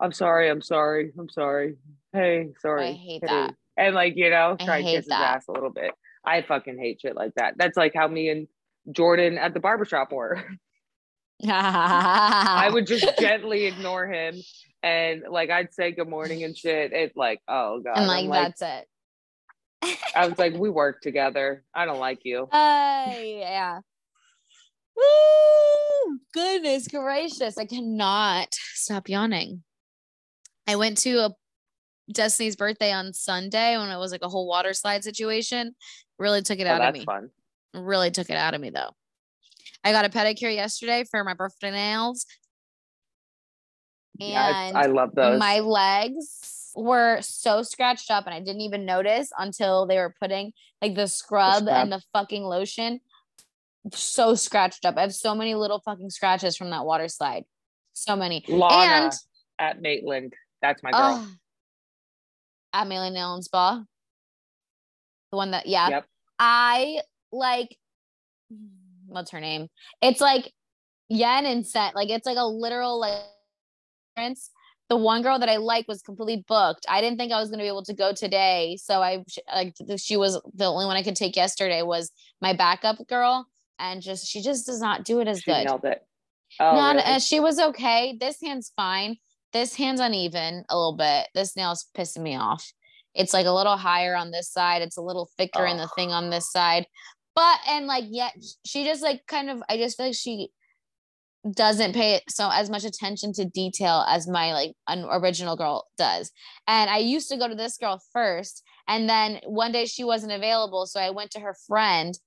I'm sorry, I'm sorry, I'm sorry. Hey, sorry. I hate hey. that. And like, you know, try to kiss his ass a little bit. I fucking hate shit like that. That's like how me and Jordan at the barbershop were. <laughs> I would just <laughs> gently ignore him and like I'd say good morning and shit. It's like, oh god. and I'm like, that's it. I was like, <laughs> we work together. I don't like you. Uh, yeah. Woo! Goodness gracious. I cannot stop yawning. I went to a Destiny's birthday on Sunday when it was like a whole water slide situation. Really took it Oh, out of me. fun. Really took it out of me though. I got a pedicure yesterday for my birthday nails. Yeah, And I, I love those. my legs were so scratched up and I didn't even notice until they were putting like the scrub, scrub. and the fucking lotion. So scratched up. I have so many little fucking scratches from that water slide. So many. Lana and at Maitland. That's my girl. oh, at Maitland Nail and Spa. The one that, yeah. Yep. I like what's her name? It's like yen and set. Like it's like a literal like. The one girl that I like was completely booked. I didn't think I was going to be able to go today, so I like she was the only one I could take yesterday was my backup girl, and just she just does not do it as She good. nailed it. Oh, Not really? uh, she was okay. This hand's fine. This hand's uneven a little bit. This nail's pissing me off. It's like a little higher on this side. It's a little thicker in the thing oh. on this side. But and like yet she just like kind of I just feel like she doesn't pay so as much attention to detail as my like an original girl does. And I used to go to this girl first and then one day she wasn't available so I went to her friend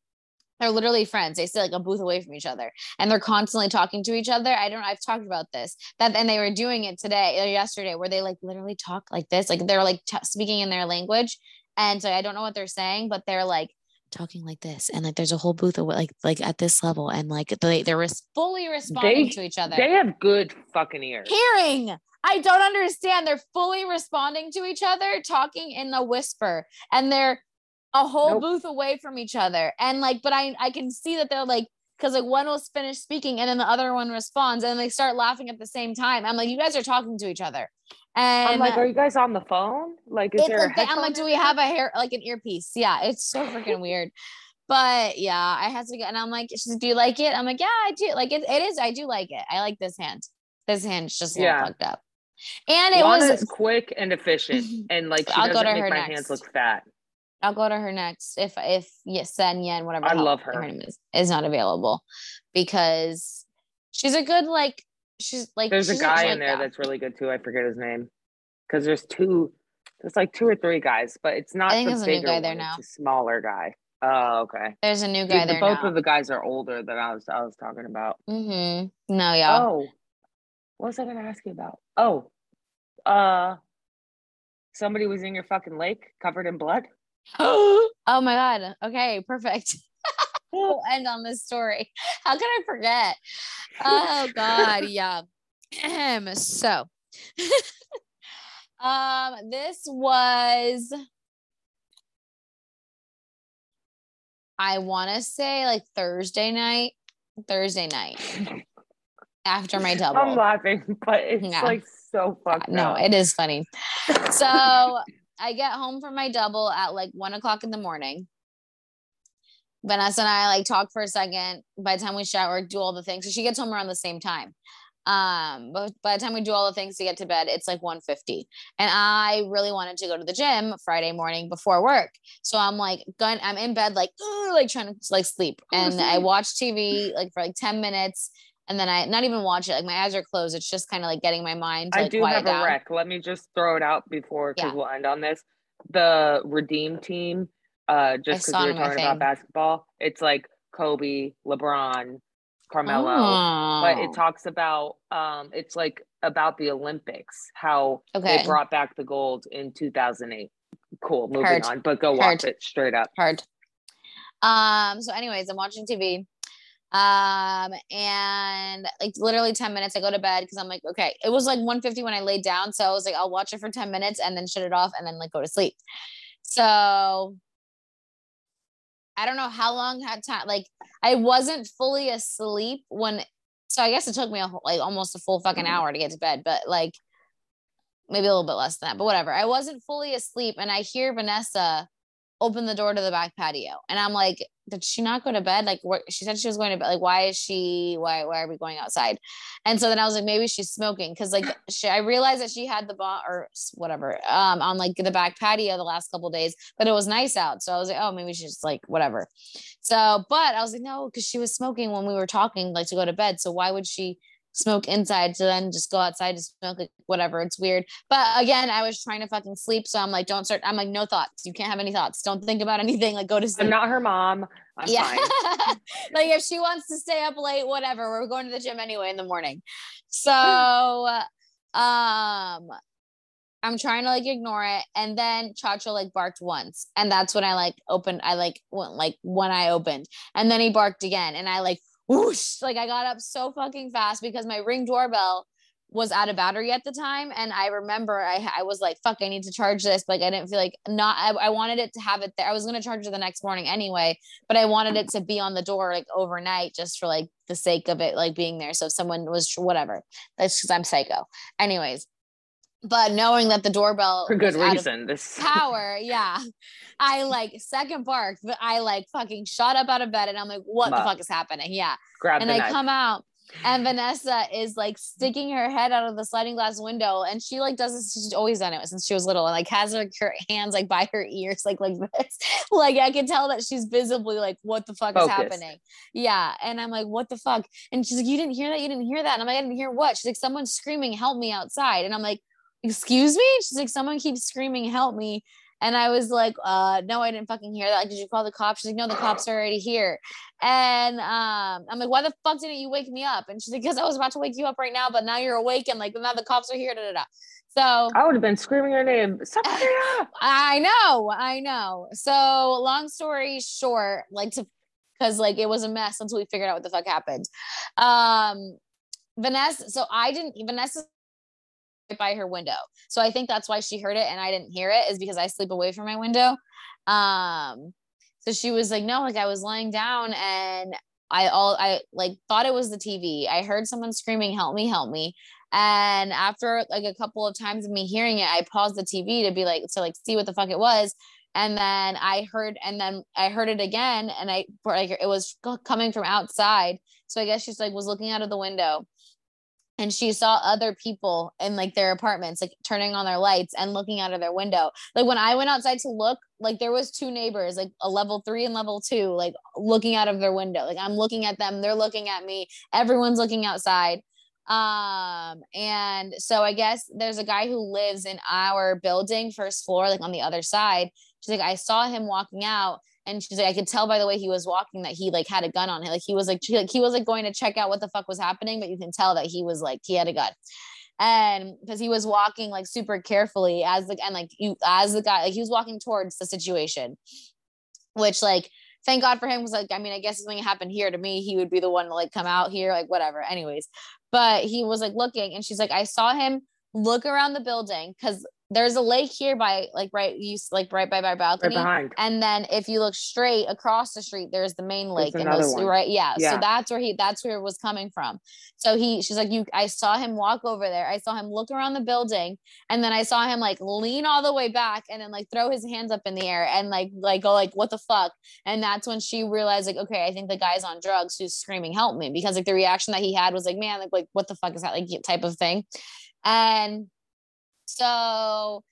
they're literally friends. They sit like a booth away from each other and they're constantly talking to each other. I don't I've talked about this. That and they were doing it today or yesterday where they like literally talk like this. Like they're like t- speaking in their language. And so I don't know what they're saying, but they're like talking like this and like there's a whole booth of like like at this level and like they they're res- fully responding They- to each other. They have good fucking ears. Hearing. I don't understand. They're fully responding to each other, talking in a whisper, and they're a whole Nope. booth away from each other. And like, but I I can see that they're like, because like one will finish speaking and then the other one responds, and they start laughing at the same time. I'm like, you guys are talking to each other. And I'm like, are you guys on the phone? Like, is there like, I'm like, do we have a hair like an earpiece? Yeah, it's so freaking <laughs> weird. But yeah, I had to go, and I'm like, she's like, do you like it? I'm like, yeah, I do. Like it, it is. I do like it. I like this hand. This hand's just a Yeah. fucked up. And it Lana was quick and efficient, <laughs> and like she I'll go doesn't to make my next. hands look fat. I'll go to her next if if yes, Sen Yen, whatever. I love her. her name is, is not available because she's a good like she's like There's a guy in there that's really good too. I forget his name because there's two. There's like two or three guys, but it's not. I think the there's a new guy there one, now. It's a smaller guy. Oh, okay. There's a new guy the- there both now. of the guys are older than I was. I was talking about. mm-hmm. No, yeah. Oh, what was I going to ask you about? Oh, uh, somebody was in your fucking lake covered in blood. <gasps> oh my god. Okay, perfect. <laughs> we'll end on this story. How could I forget? Oh god, <laughs> yeah. So <laughs> um this was I want to say like Thursday night, Thursday night after my double. I'm laughing, but it's Yeah. like so fucked no, it is funny. So I get home from my double at like one o'clock in the morning. Vanessa and I like talk for a second. By the time we shower, do all the things. So she gets home around the same time. Um, but by the time we do all the things to get to bed, it's like 1.50. And I really wanted to go to the gym Friday morning before work. So I'm like, gun, I'm in bed, like, like trying to like sleep. And I <laughs> watch TV like for like 10 minutes. And then I not even watch it. Like my eyes are closed. It's just kind of like getting my mind to I do have down. a rec. Let me just throw it out before because Yeah. we'll end on this. The Redeem team, uh, just because we were talking about basketball, it's like Kobe, LeBron, Carmelo. Oh. But it talks about um, it's like about the Olympics, how Okay. they brought back the gold in 2008. Cool, moving Heard. on, but go watch it straight up. hard. Um, so anyways, I'm watching TV Um, and like literally 10 minutes, I go to bed because I'm like, okay, it was like 150 when I laid down. So I was like, I'll watch it for 10 minutes and then shut it off and then like go to sleep. So I don't know how long had time. Like I wasn't fully asleep when, so I guess it took me a, like almost a full fucking hour to get to bed, but like maybe a little bit less than that, but whatever. I wasn't fully asleep and I hear Vanessa open the door to the back patio. And I'm like, did she not go to bed? Like what she said she was going to bed. Like, why is she why why are we going outside? And so then I was like, maybe she's smoking. Cause like <clears throat> she I realized that she had the bomb or whatever um on like the back patio the last couple days, but it was nice out. So I was like, oh, maybe she's like whatever. So but I was like, no, because she was smoking when we were talking, like to go to bed. So why would she smoke inside to then just go outside to smoke like whatever it's weird but again i was trying to fucking sleep so i'm like don't start i'm like no thoughts you can't have any thoughts don't think about <laughs> anything like go to sleep i'm not her mom I'm yeah <laughs> like if she wants to stay up late whatever we're going to the gym anyway in the morning so um I'm trying to like ignore it. And then Chacho like barked once. And that's when I like opened, I like went like when I opened. And then he barked again. And I like whoosh, like I got up so fucking fast because my ring doorbell was out of battery at the time. And I remember I, I was like, fuck, I need to charge this. Like I didn't feel like not, I, I wanted it to have it there. I was going to charge it the next morning anyway, but I wanted it to be on the door like overnight just for like the sake of it, like being there. So if someone was whatever, that's because I'm psycho. Anyways, but knowing that the doorbell for good reason this power <laughs> yeah. I like second bark but i like fucking shot up out of bed and i'm like what the fuck is happening? Yeah. Grab and i knife. come out and vanessa is like sticking her head out of the sliding glass window and she like does this she's always done it since she was little and like has her, her hands like by her ears like like this. <laughs> Like i can tell that she's visibly like what the fuck Focused. is happening? Yeah. And i'm like what the fuck? And she's like you didn't hear that? You didn't hear that? And i'm like i didn't hear what? She's like someone's screaming help me outside. And i'm like excuse me? She's like, someone keeps screaming, help me. And I was like, uh, no, I didn't fucking hear that. Like, did you call the cops? She's like, no, the cops are already here. And um, I'm like, why the fuck didn't you wake me up? And she's like, because I was about to wake you up right now, but now you're awake and like now the cops are here. Da, da, da. So I would have been screaming her name. <laughs> I know, I know. So long story short, like to because like it was a mess until we figured out what the fuck happened. Um Vanessa, so I didn't Vanessa by her window. So I think that's why she heard it and I didn't hear it is because I sleep away from my window. Um so she was like no like I was lying down and I all I like thought it was the TV. I heard someone screaming help me help me. And after like a couple of times of me hearing it, I paused the TV to be like to like see what the fuck it was. And then I heard and then I heard it again and I like it was coming from outside. So I guess she's like was looking out of the window and she saw other people in like their apartments like turning on their lights and looking out of their window. Like when i went outside to look like there was two neighbors like a level three and level two like looking out of their window. Like i'm looking at them they're looking at me everyone's looking outside. Um and so i guess there's a guy who lives in our building first floor like on the other side. She's like i saw him walking out and she's like, I could tell by the way he was walking that he like had a gun on him. Like he was like, he, like he was like going to check out what the fuck was happening, but you can tell that he was like he had a gun. And because he was walking like super carefully as the and like you as the guy, like he was walking towards the situation, which like thank God for him was like, I mean, I guess if something happened here to me, he would be the one to like come out here, like whatever. Anyways, but he was like looking and she's like, I saw him look around the building because there's a lake here by like right you like right by my balcony right and then if you look straight across the street there's the main lake and those one. right yeah. yeah. so that's where he that's where it was coming from so he she's like you i saw him walk over there i saw him look around the building and then i saw him like lean all the way back and then like throw his hands up in the air and like like go like what the fuck and that's when she realized like okay i think the guy's on drugs who's screaming help me because like the reaction that he had was like man like, like what the fuck is that like type of thing and so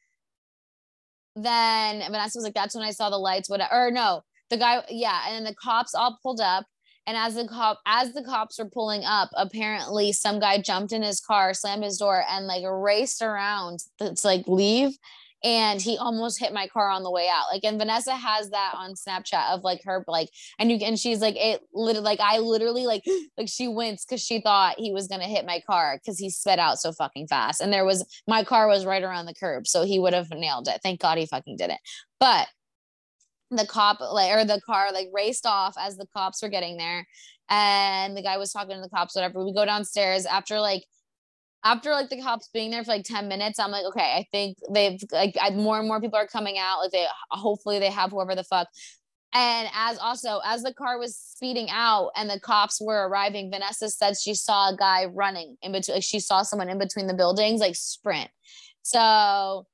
then Vanessa was like, that's when I saw the lights, whatever. Or no, the guy, yeah. And then the cops all pulled up. And as the cop, as the cops were pulling up, apparently some guy jumped in his car, slammed his door, and like raced around to like leave and he almost hit my car on the way out. Like, and Vanessa has that on Snapchat of like her, like, and you and she's like, it literally, like, I literally, like, <gasps> like she winced because she thought he was gonna hit my car because he sped out so fucking fast. And there was my car was right around the curb, so he would have nailed it. Thank God he fucking did it. But the cop like or the car like raced off as the cops were getting there and the guy was talking to the cops, whatever. We go downstairs after like after like the cops being there for like 10 minutes, I'm like, okay, I think they've like I, more and more people are coming out. Like they hopefully they have whoever the fuck. And as also as the car was speeding out and the cops were arriving, Vanessa said she saw a guy running in between, like she saw someone in between the buildings, like sprint. So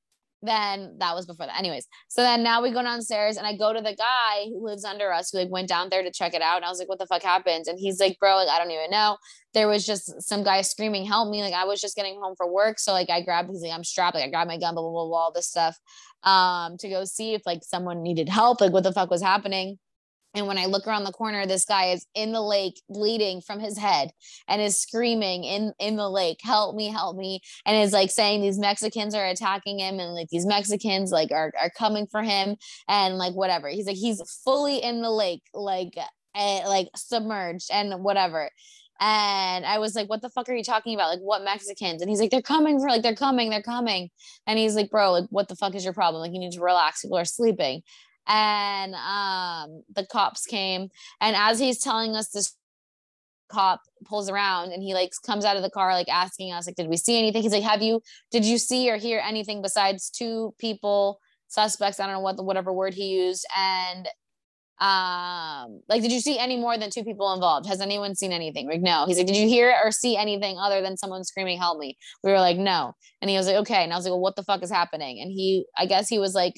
then that was before that. Anyways, so then now we go downstairs and I go to the guy who lives under us who like went down there to check it out. And I was like, what the fuck happened? And he's like, bro, like, I don't even know. There was just some guy screaming, help me. Like I was just getting home for work. So like I grabbed, he's like, I'm strapped. Like I grabbed my gun, blah, blah, blah, blah, all this stuff um, to go see if like someone needed help. Like what the fuck was happening. And when I look around the corner, this guy is in the lake bleeding from his head and is screaming in, in the lake, help me, help me. And is like saying these Mexicans are attacking him and like these Mexicans like are, are coming for him and like whatever. He's like, he's fully in the lake, like, uh, like submerged and whatever. And I was like, what the fuck are you talking about? Like, what Mexicans? And he's like, they're coming for like, they're coming, they're coming. And he's like, bro, like, what the fuck is your problem? Like, you need to relax. People are sleeping and um, the cops came. And as he's telling us this, cop pulls around and he like comes out of the car like asking us like did we see anything? He's like have you did you see or hear anything besides two people suspects i don't know what the whatever word he used and um like did you see any more than two people involved? Has anyone seen anything? Like no. He's like did you hear or see anything other than someone screaming help me. We were like no. And he was like okay. And i was like well what the fuck is happening? And he i guess he was like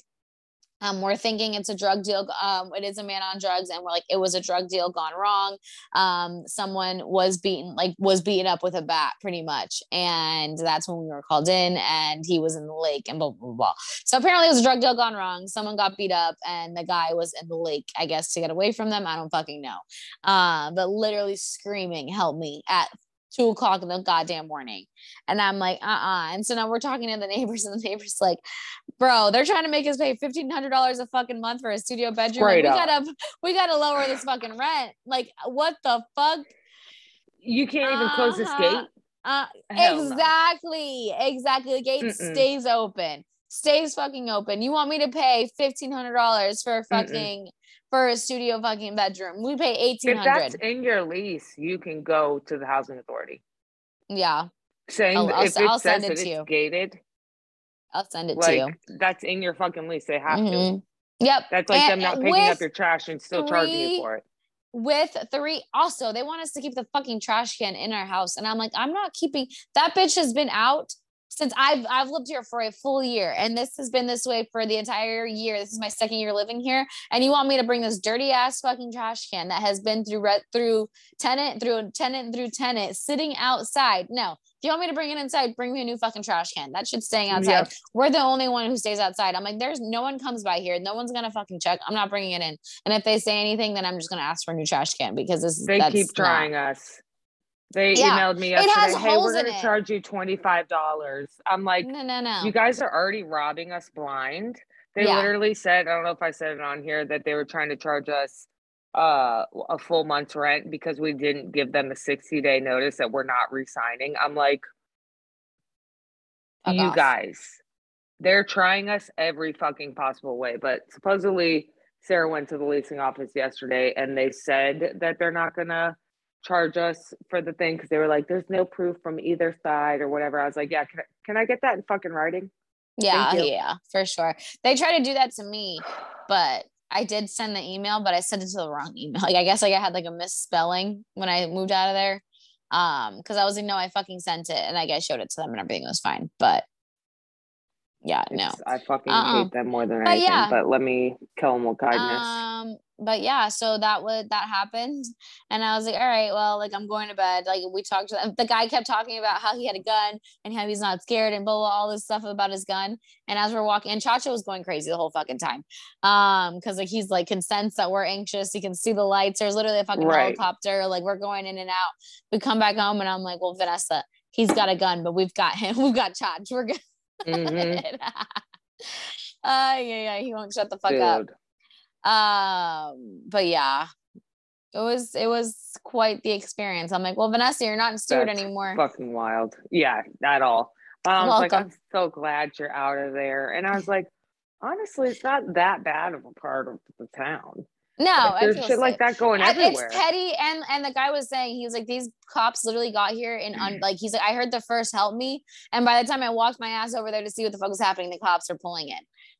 um, we're thinking it's a drug deal. Um, it is a man on drugs, and we're like, it was a drug deal gone wrong. Um, someone was beaten, like was beaten up with a bat, pretty much, and that's when we were called in, and he was in the lake, and blah blah blah. So apparently, it was a drug deal gone wrong. Someone got beat up, and the guy was in the lake, I guess, to get away from them. I don't fucking know. Uh, but literally screaming, "Help me!" at two o'clock in the goddamn morning. And I'm like, uh uh And so now we're talking to the <laughs> neighbors, and the neighbors like, bro, they're trying to make us pay fifteen hundred dollars a fucking month for a studio bedroom. Like, we gotta we gotta lower this fucking rent. Like, what the fuck? You can't even uh-huh. close this gate. Uh, exactly, no. exactly. The gate Mm-mm. stays open, stays fucking open. You want me to pay fifteen hundred dollars for a fucking Mm-mm for a studio fucking bedroom. We pay eighteen hundred. If that's in your lease, you can go to the housing authority. Yeah. Saying I'll, I'll, if it I'll says send it to you. gated. I'll send it like, to you. That's in your fucking lease. They have mm-hmm. to. Yep. That's like and, them not picking up your trash and still three, charging you for it. With three, also, they want us to keep the fucking trash can in our house. And I'm like, I'm not keeping that bitch has been out since I've I've lived here for a full year and this has been this way for the entire year. This is my second year living here and you want me to bring this dirty ass fucking trash can that has been through through tenant through tenant through tenant sitting outside. No. If you want me to bring it inside, bring me a new fucking trash can. That should staying outside. We're the only one who stays outside. I'm like, there's no one comes by here. No one's gonna fucking check. I'm not bringing it in. And if they say anything, then I'm just gonna ask for a new trash can because this. They keep trying not, us. They yeah. emailed me yesterday, hey, we're going to charge you $25. I'm like, no, no, no. You guys are already robbing us blind. They yeah. literally said, I don't know if I said it on here, that they were trying to charge us uh, a full month's rent because we didn't give them a 60 day notice that we're not resigning. I'm like, Fuck you off. guys, they're trying us every fucking possible way. But supposedly, Sarah went to the leasing office yesterday and they said that they're not going to charge us for the thing because they were like, "There's no proof from either side or whatever." I was like, "Yeah, can I, can I get that in fucking writing?" Yeah, yeah, for sure. They try to do that to me, <sighs> but I did send the email, but I sent it to the wrong email. Like I guess like I had like a misspelling when I moved out of there. Um, because I was like, no, I fucking sent it, and I guess showed it to them, and everything was fine. But yeah, no, I fucking uh-uh. hate them more than anything. But, yeah. but let me kill them with kindness. Um, but yeah, so that would that happened, and I was like, all right, well, like I'm going to bed. Like we talked to them. the guy kept talking about how he had a gun and how he's not scared and blah blah all this stuff about his gun. And as we're walking, and Chacha was going crazy the whole fucking time, um, because like he's like can sense that we're anxious. He can see the lights. There's literally a fucking right. helicopter. Like we're going in and out. We come back home, and I'm like, well, Vanessa, he's got a gun, but we've got him. <laughs> We've got Chach. We're good. Mm-hmm. <laughs> uh, yeah, yeah, he won't shut the fuck Dude. up. Um, but yeah, it was it was quite the experience. I'm like, well, Vanessa, you're not in Stuart That's anymore. Fucking wild. Yeah, at all. I was like, I'm so glad you're out of there. And I was like, honestly, it's not that bad of a part of the town. No, I There's shit like that going I- everywhere. It's petty, and and the guy was saying he was like these cops literally got here and un, <clears throat> like he's like I heard the first help me, and by the time I walked my ass over there to see what the fuck was happening, the cops are pulling in.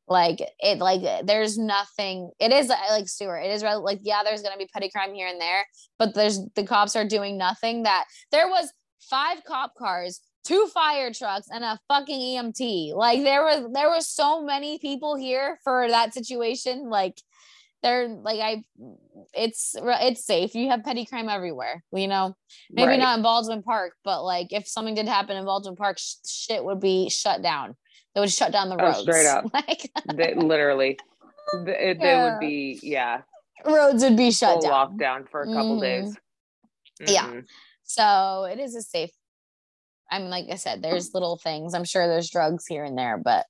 Like it, like there's nothing. It is uh, like Stuart. It is like yeah, there's gonna be petty crime here and there, but there's the cops are doing nothing. That there was five cop cars. Two fire trucks and a fucking EMT. Like there was there were so many people here for that situation. Like they're like I it's it's safe. You have petty crime everywhere, you know. Maybe Right. not in Baldwin Park, but like if something did happen in Baldwin Park, sh- shit would be shut down. They would shut down the Oh, straight up. <laughs> like They, literally, they, they Yeah. would be yeah, roads would be shut full down. for a couple Mhm. days. Yeah. Mm-mm. So it is a safe. I mean, like I said, there's little things. I'm sure there's drugs here and there, but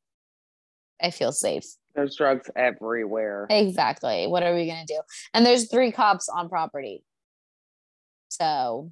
I feel safe. There's drugs everywhere. Exactly. What are we gonna do? And there's three cops on property. So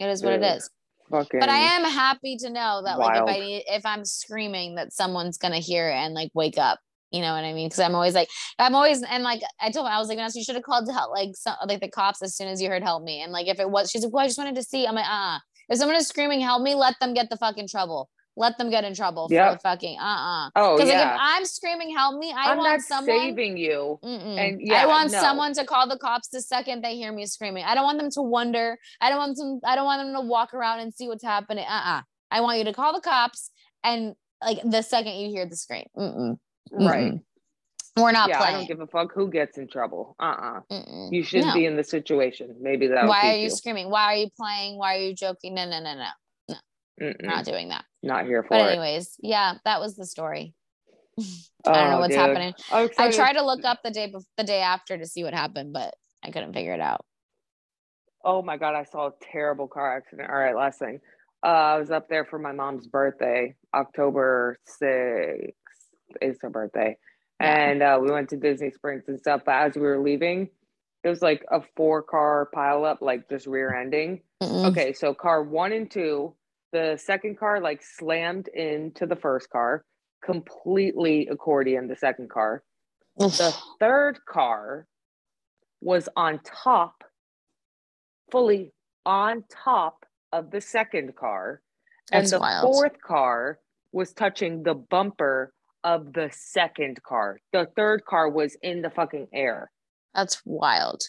it is what it Ugh. is. But I am happy to know that like if I need if I'm screaming that someone's gonna hear it and like wake up. You know what I mean? Because I'm always like, I'm always and like I told him I was like, you should have called to help like some like the cops as soon as you heard help me. And like if it was, she's like, well, I just wanted to see. I'm like, uh, uh if someone is screaming, help me, let them get the fucking trouble. Let them get in trouble Yep. for fucking uh uh Oh Because like if. I'm screaming, help me, I I'm want not someone. saving you. Mm-mm. And I want no. someone to call the cops the second they hear me screaming. I don't want them to wonder. I don't want them. I don't want them to walk around and see what's happening. Uh uh I want you to call the cops and like the second you hear the scream. Mm-mm. Right. Mm-mm. We're not yeah, I don't give a fuck who gets in trouble. Uh-uh. Mm-mm. You should No. be in the situation. Maybe that'll Why are teach you screaming? Why are you playing? Why are you joking? No, no, no, no. Mm-mm. Not doing that. Not here for it. But it. anyways, yeah, that was the story. <laughs> I don't know Oh, what's dude. happening. I'm I tried to look up the day the day after to see what happened, but I couldn't figure it out. Oh my god, I saw a terrible car accident. All right, last thing. Uh, I was up there for my mom's birthday, October 6th is her birthday. Yeah. And uh, we went to Disney Springs and stuff. But as we were leaving, it was like a four car pileup, like just rear ending. Mm-mm. Okay, so car one and two, the second car like slammed into the first car, completely accordion the second car. The third car was on top, fully on top of the second car. That's and the wild. fourth car was touching the bumper of the second car. The third car was in the fucking air. That's wild.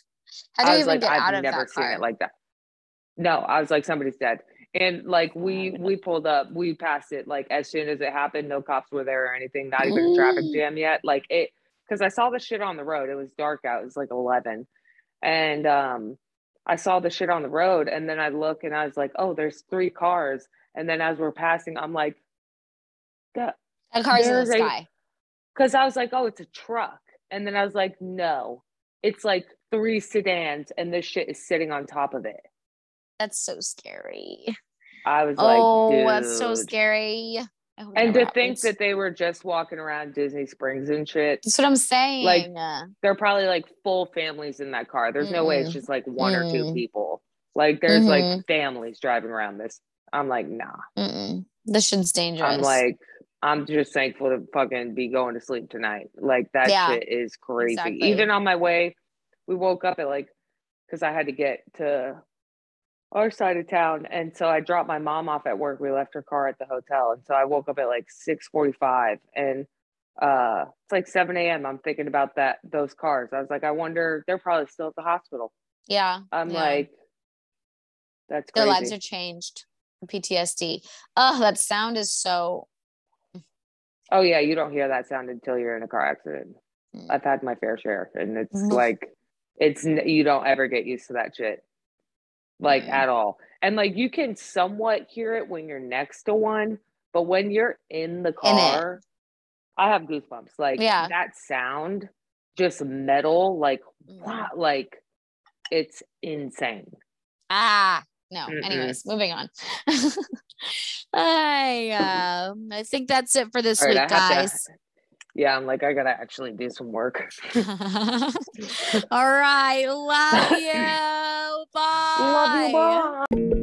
How do you even like, get I've out of never that seen car? it like that. No, I was like, somebody's dead. And like we we pulled up, we passed it like as soon as it happened. No cops were there or anything. Not even a traffic Mm. jam yet. Like it, because I saw the shit on the road. It was dark out. It was like eleven, and um, I saw the shit on the road, and then I look and I was like, oh, there's three cars. And then as we're passing, I'm like, the that car's in the sky. because I was like, oh, it's a truck. And then I was like, no, it's like three sedans and this shit is sitting on top of it. That's so scary. I was like, oh, that's so scary. I hope it And to think that they were just walking around Disney Springs and shit, that's what I'm saying. like, they're probably like full families in that car. There's no way it's just like one or two Mm. people. Like, there's Mhm. like families driving around this. I'm like, nah. Mm-mm. this shit's dangerous. I'm like, I'm just thankful to fucking be going to sleep tonight. Like that Yeah, shit is crazy. exactly. Even on my way, we woke up at like because I had to get to our side of town, and so I dropped my mom off at work. We left her car at the hotel, and so I woke up at like six forty-five, and uh, it's like seven a.m. I'm thinking about that those cars. I was like, I wonder they're probably still at the hospital. yeah, I'm yeah. like, that's their crazy. lives are changed. PTSD. Oh, that sound is so. Oh yeah, you don't hear that sound until you're in a car accident. Mm. I've had my fair share, and it's Mhm. like it's you don't ever get used to that shit, like Mm. at all. And like you can somewhat hear it when you're next to one, but when you're in the car, I have goosebumps. Like Yeah. that sound, just metal, like Mm. wow, like it's insane. Ah, no. Mm-mm. Anyways, moving on. <laughs> I uh, I think that's it for this right, week, have to- guys. <laughs> Yeah, I'm like I gotta actually do some work. <laughs> All right, love you. Bye. Love you, bye.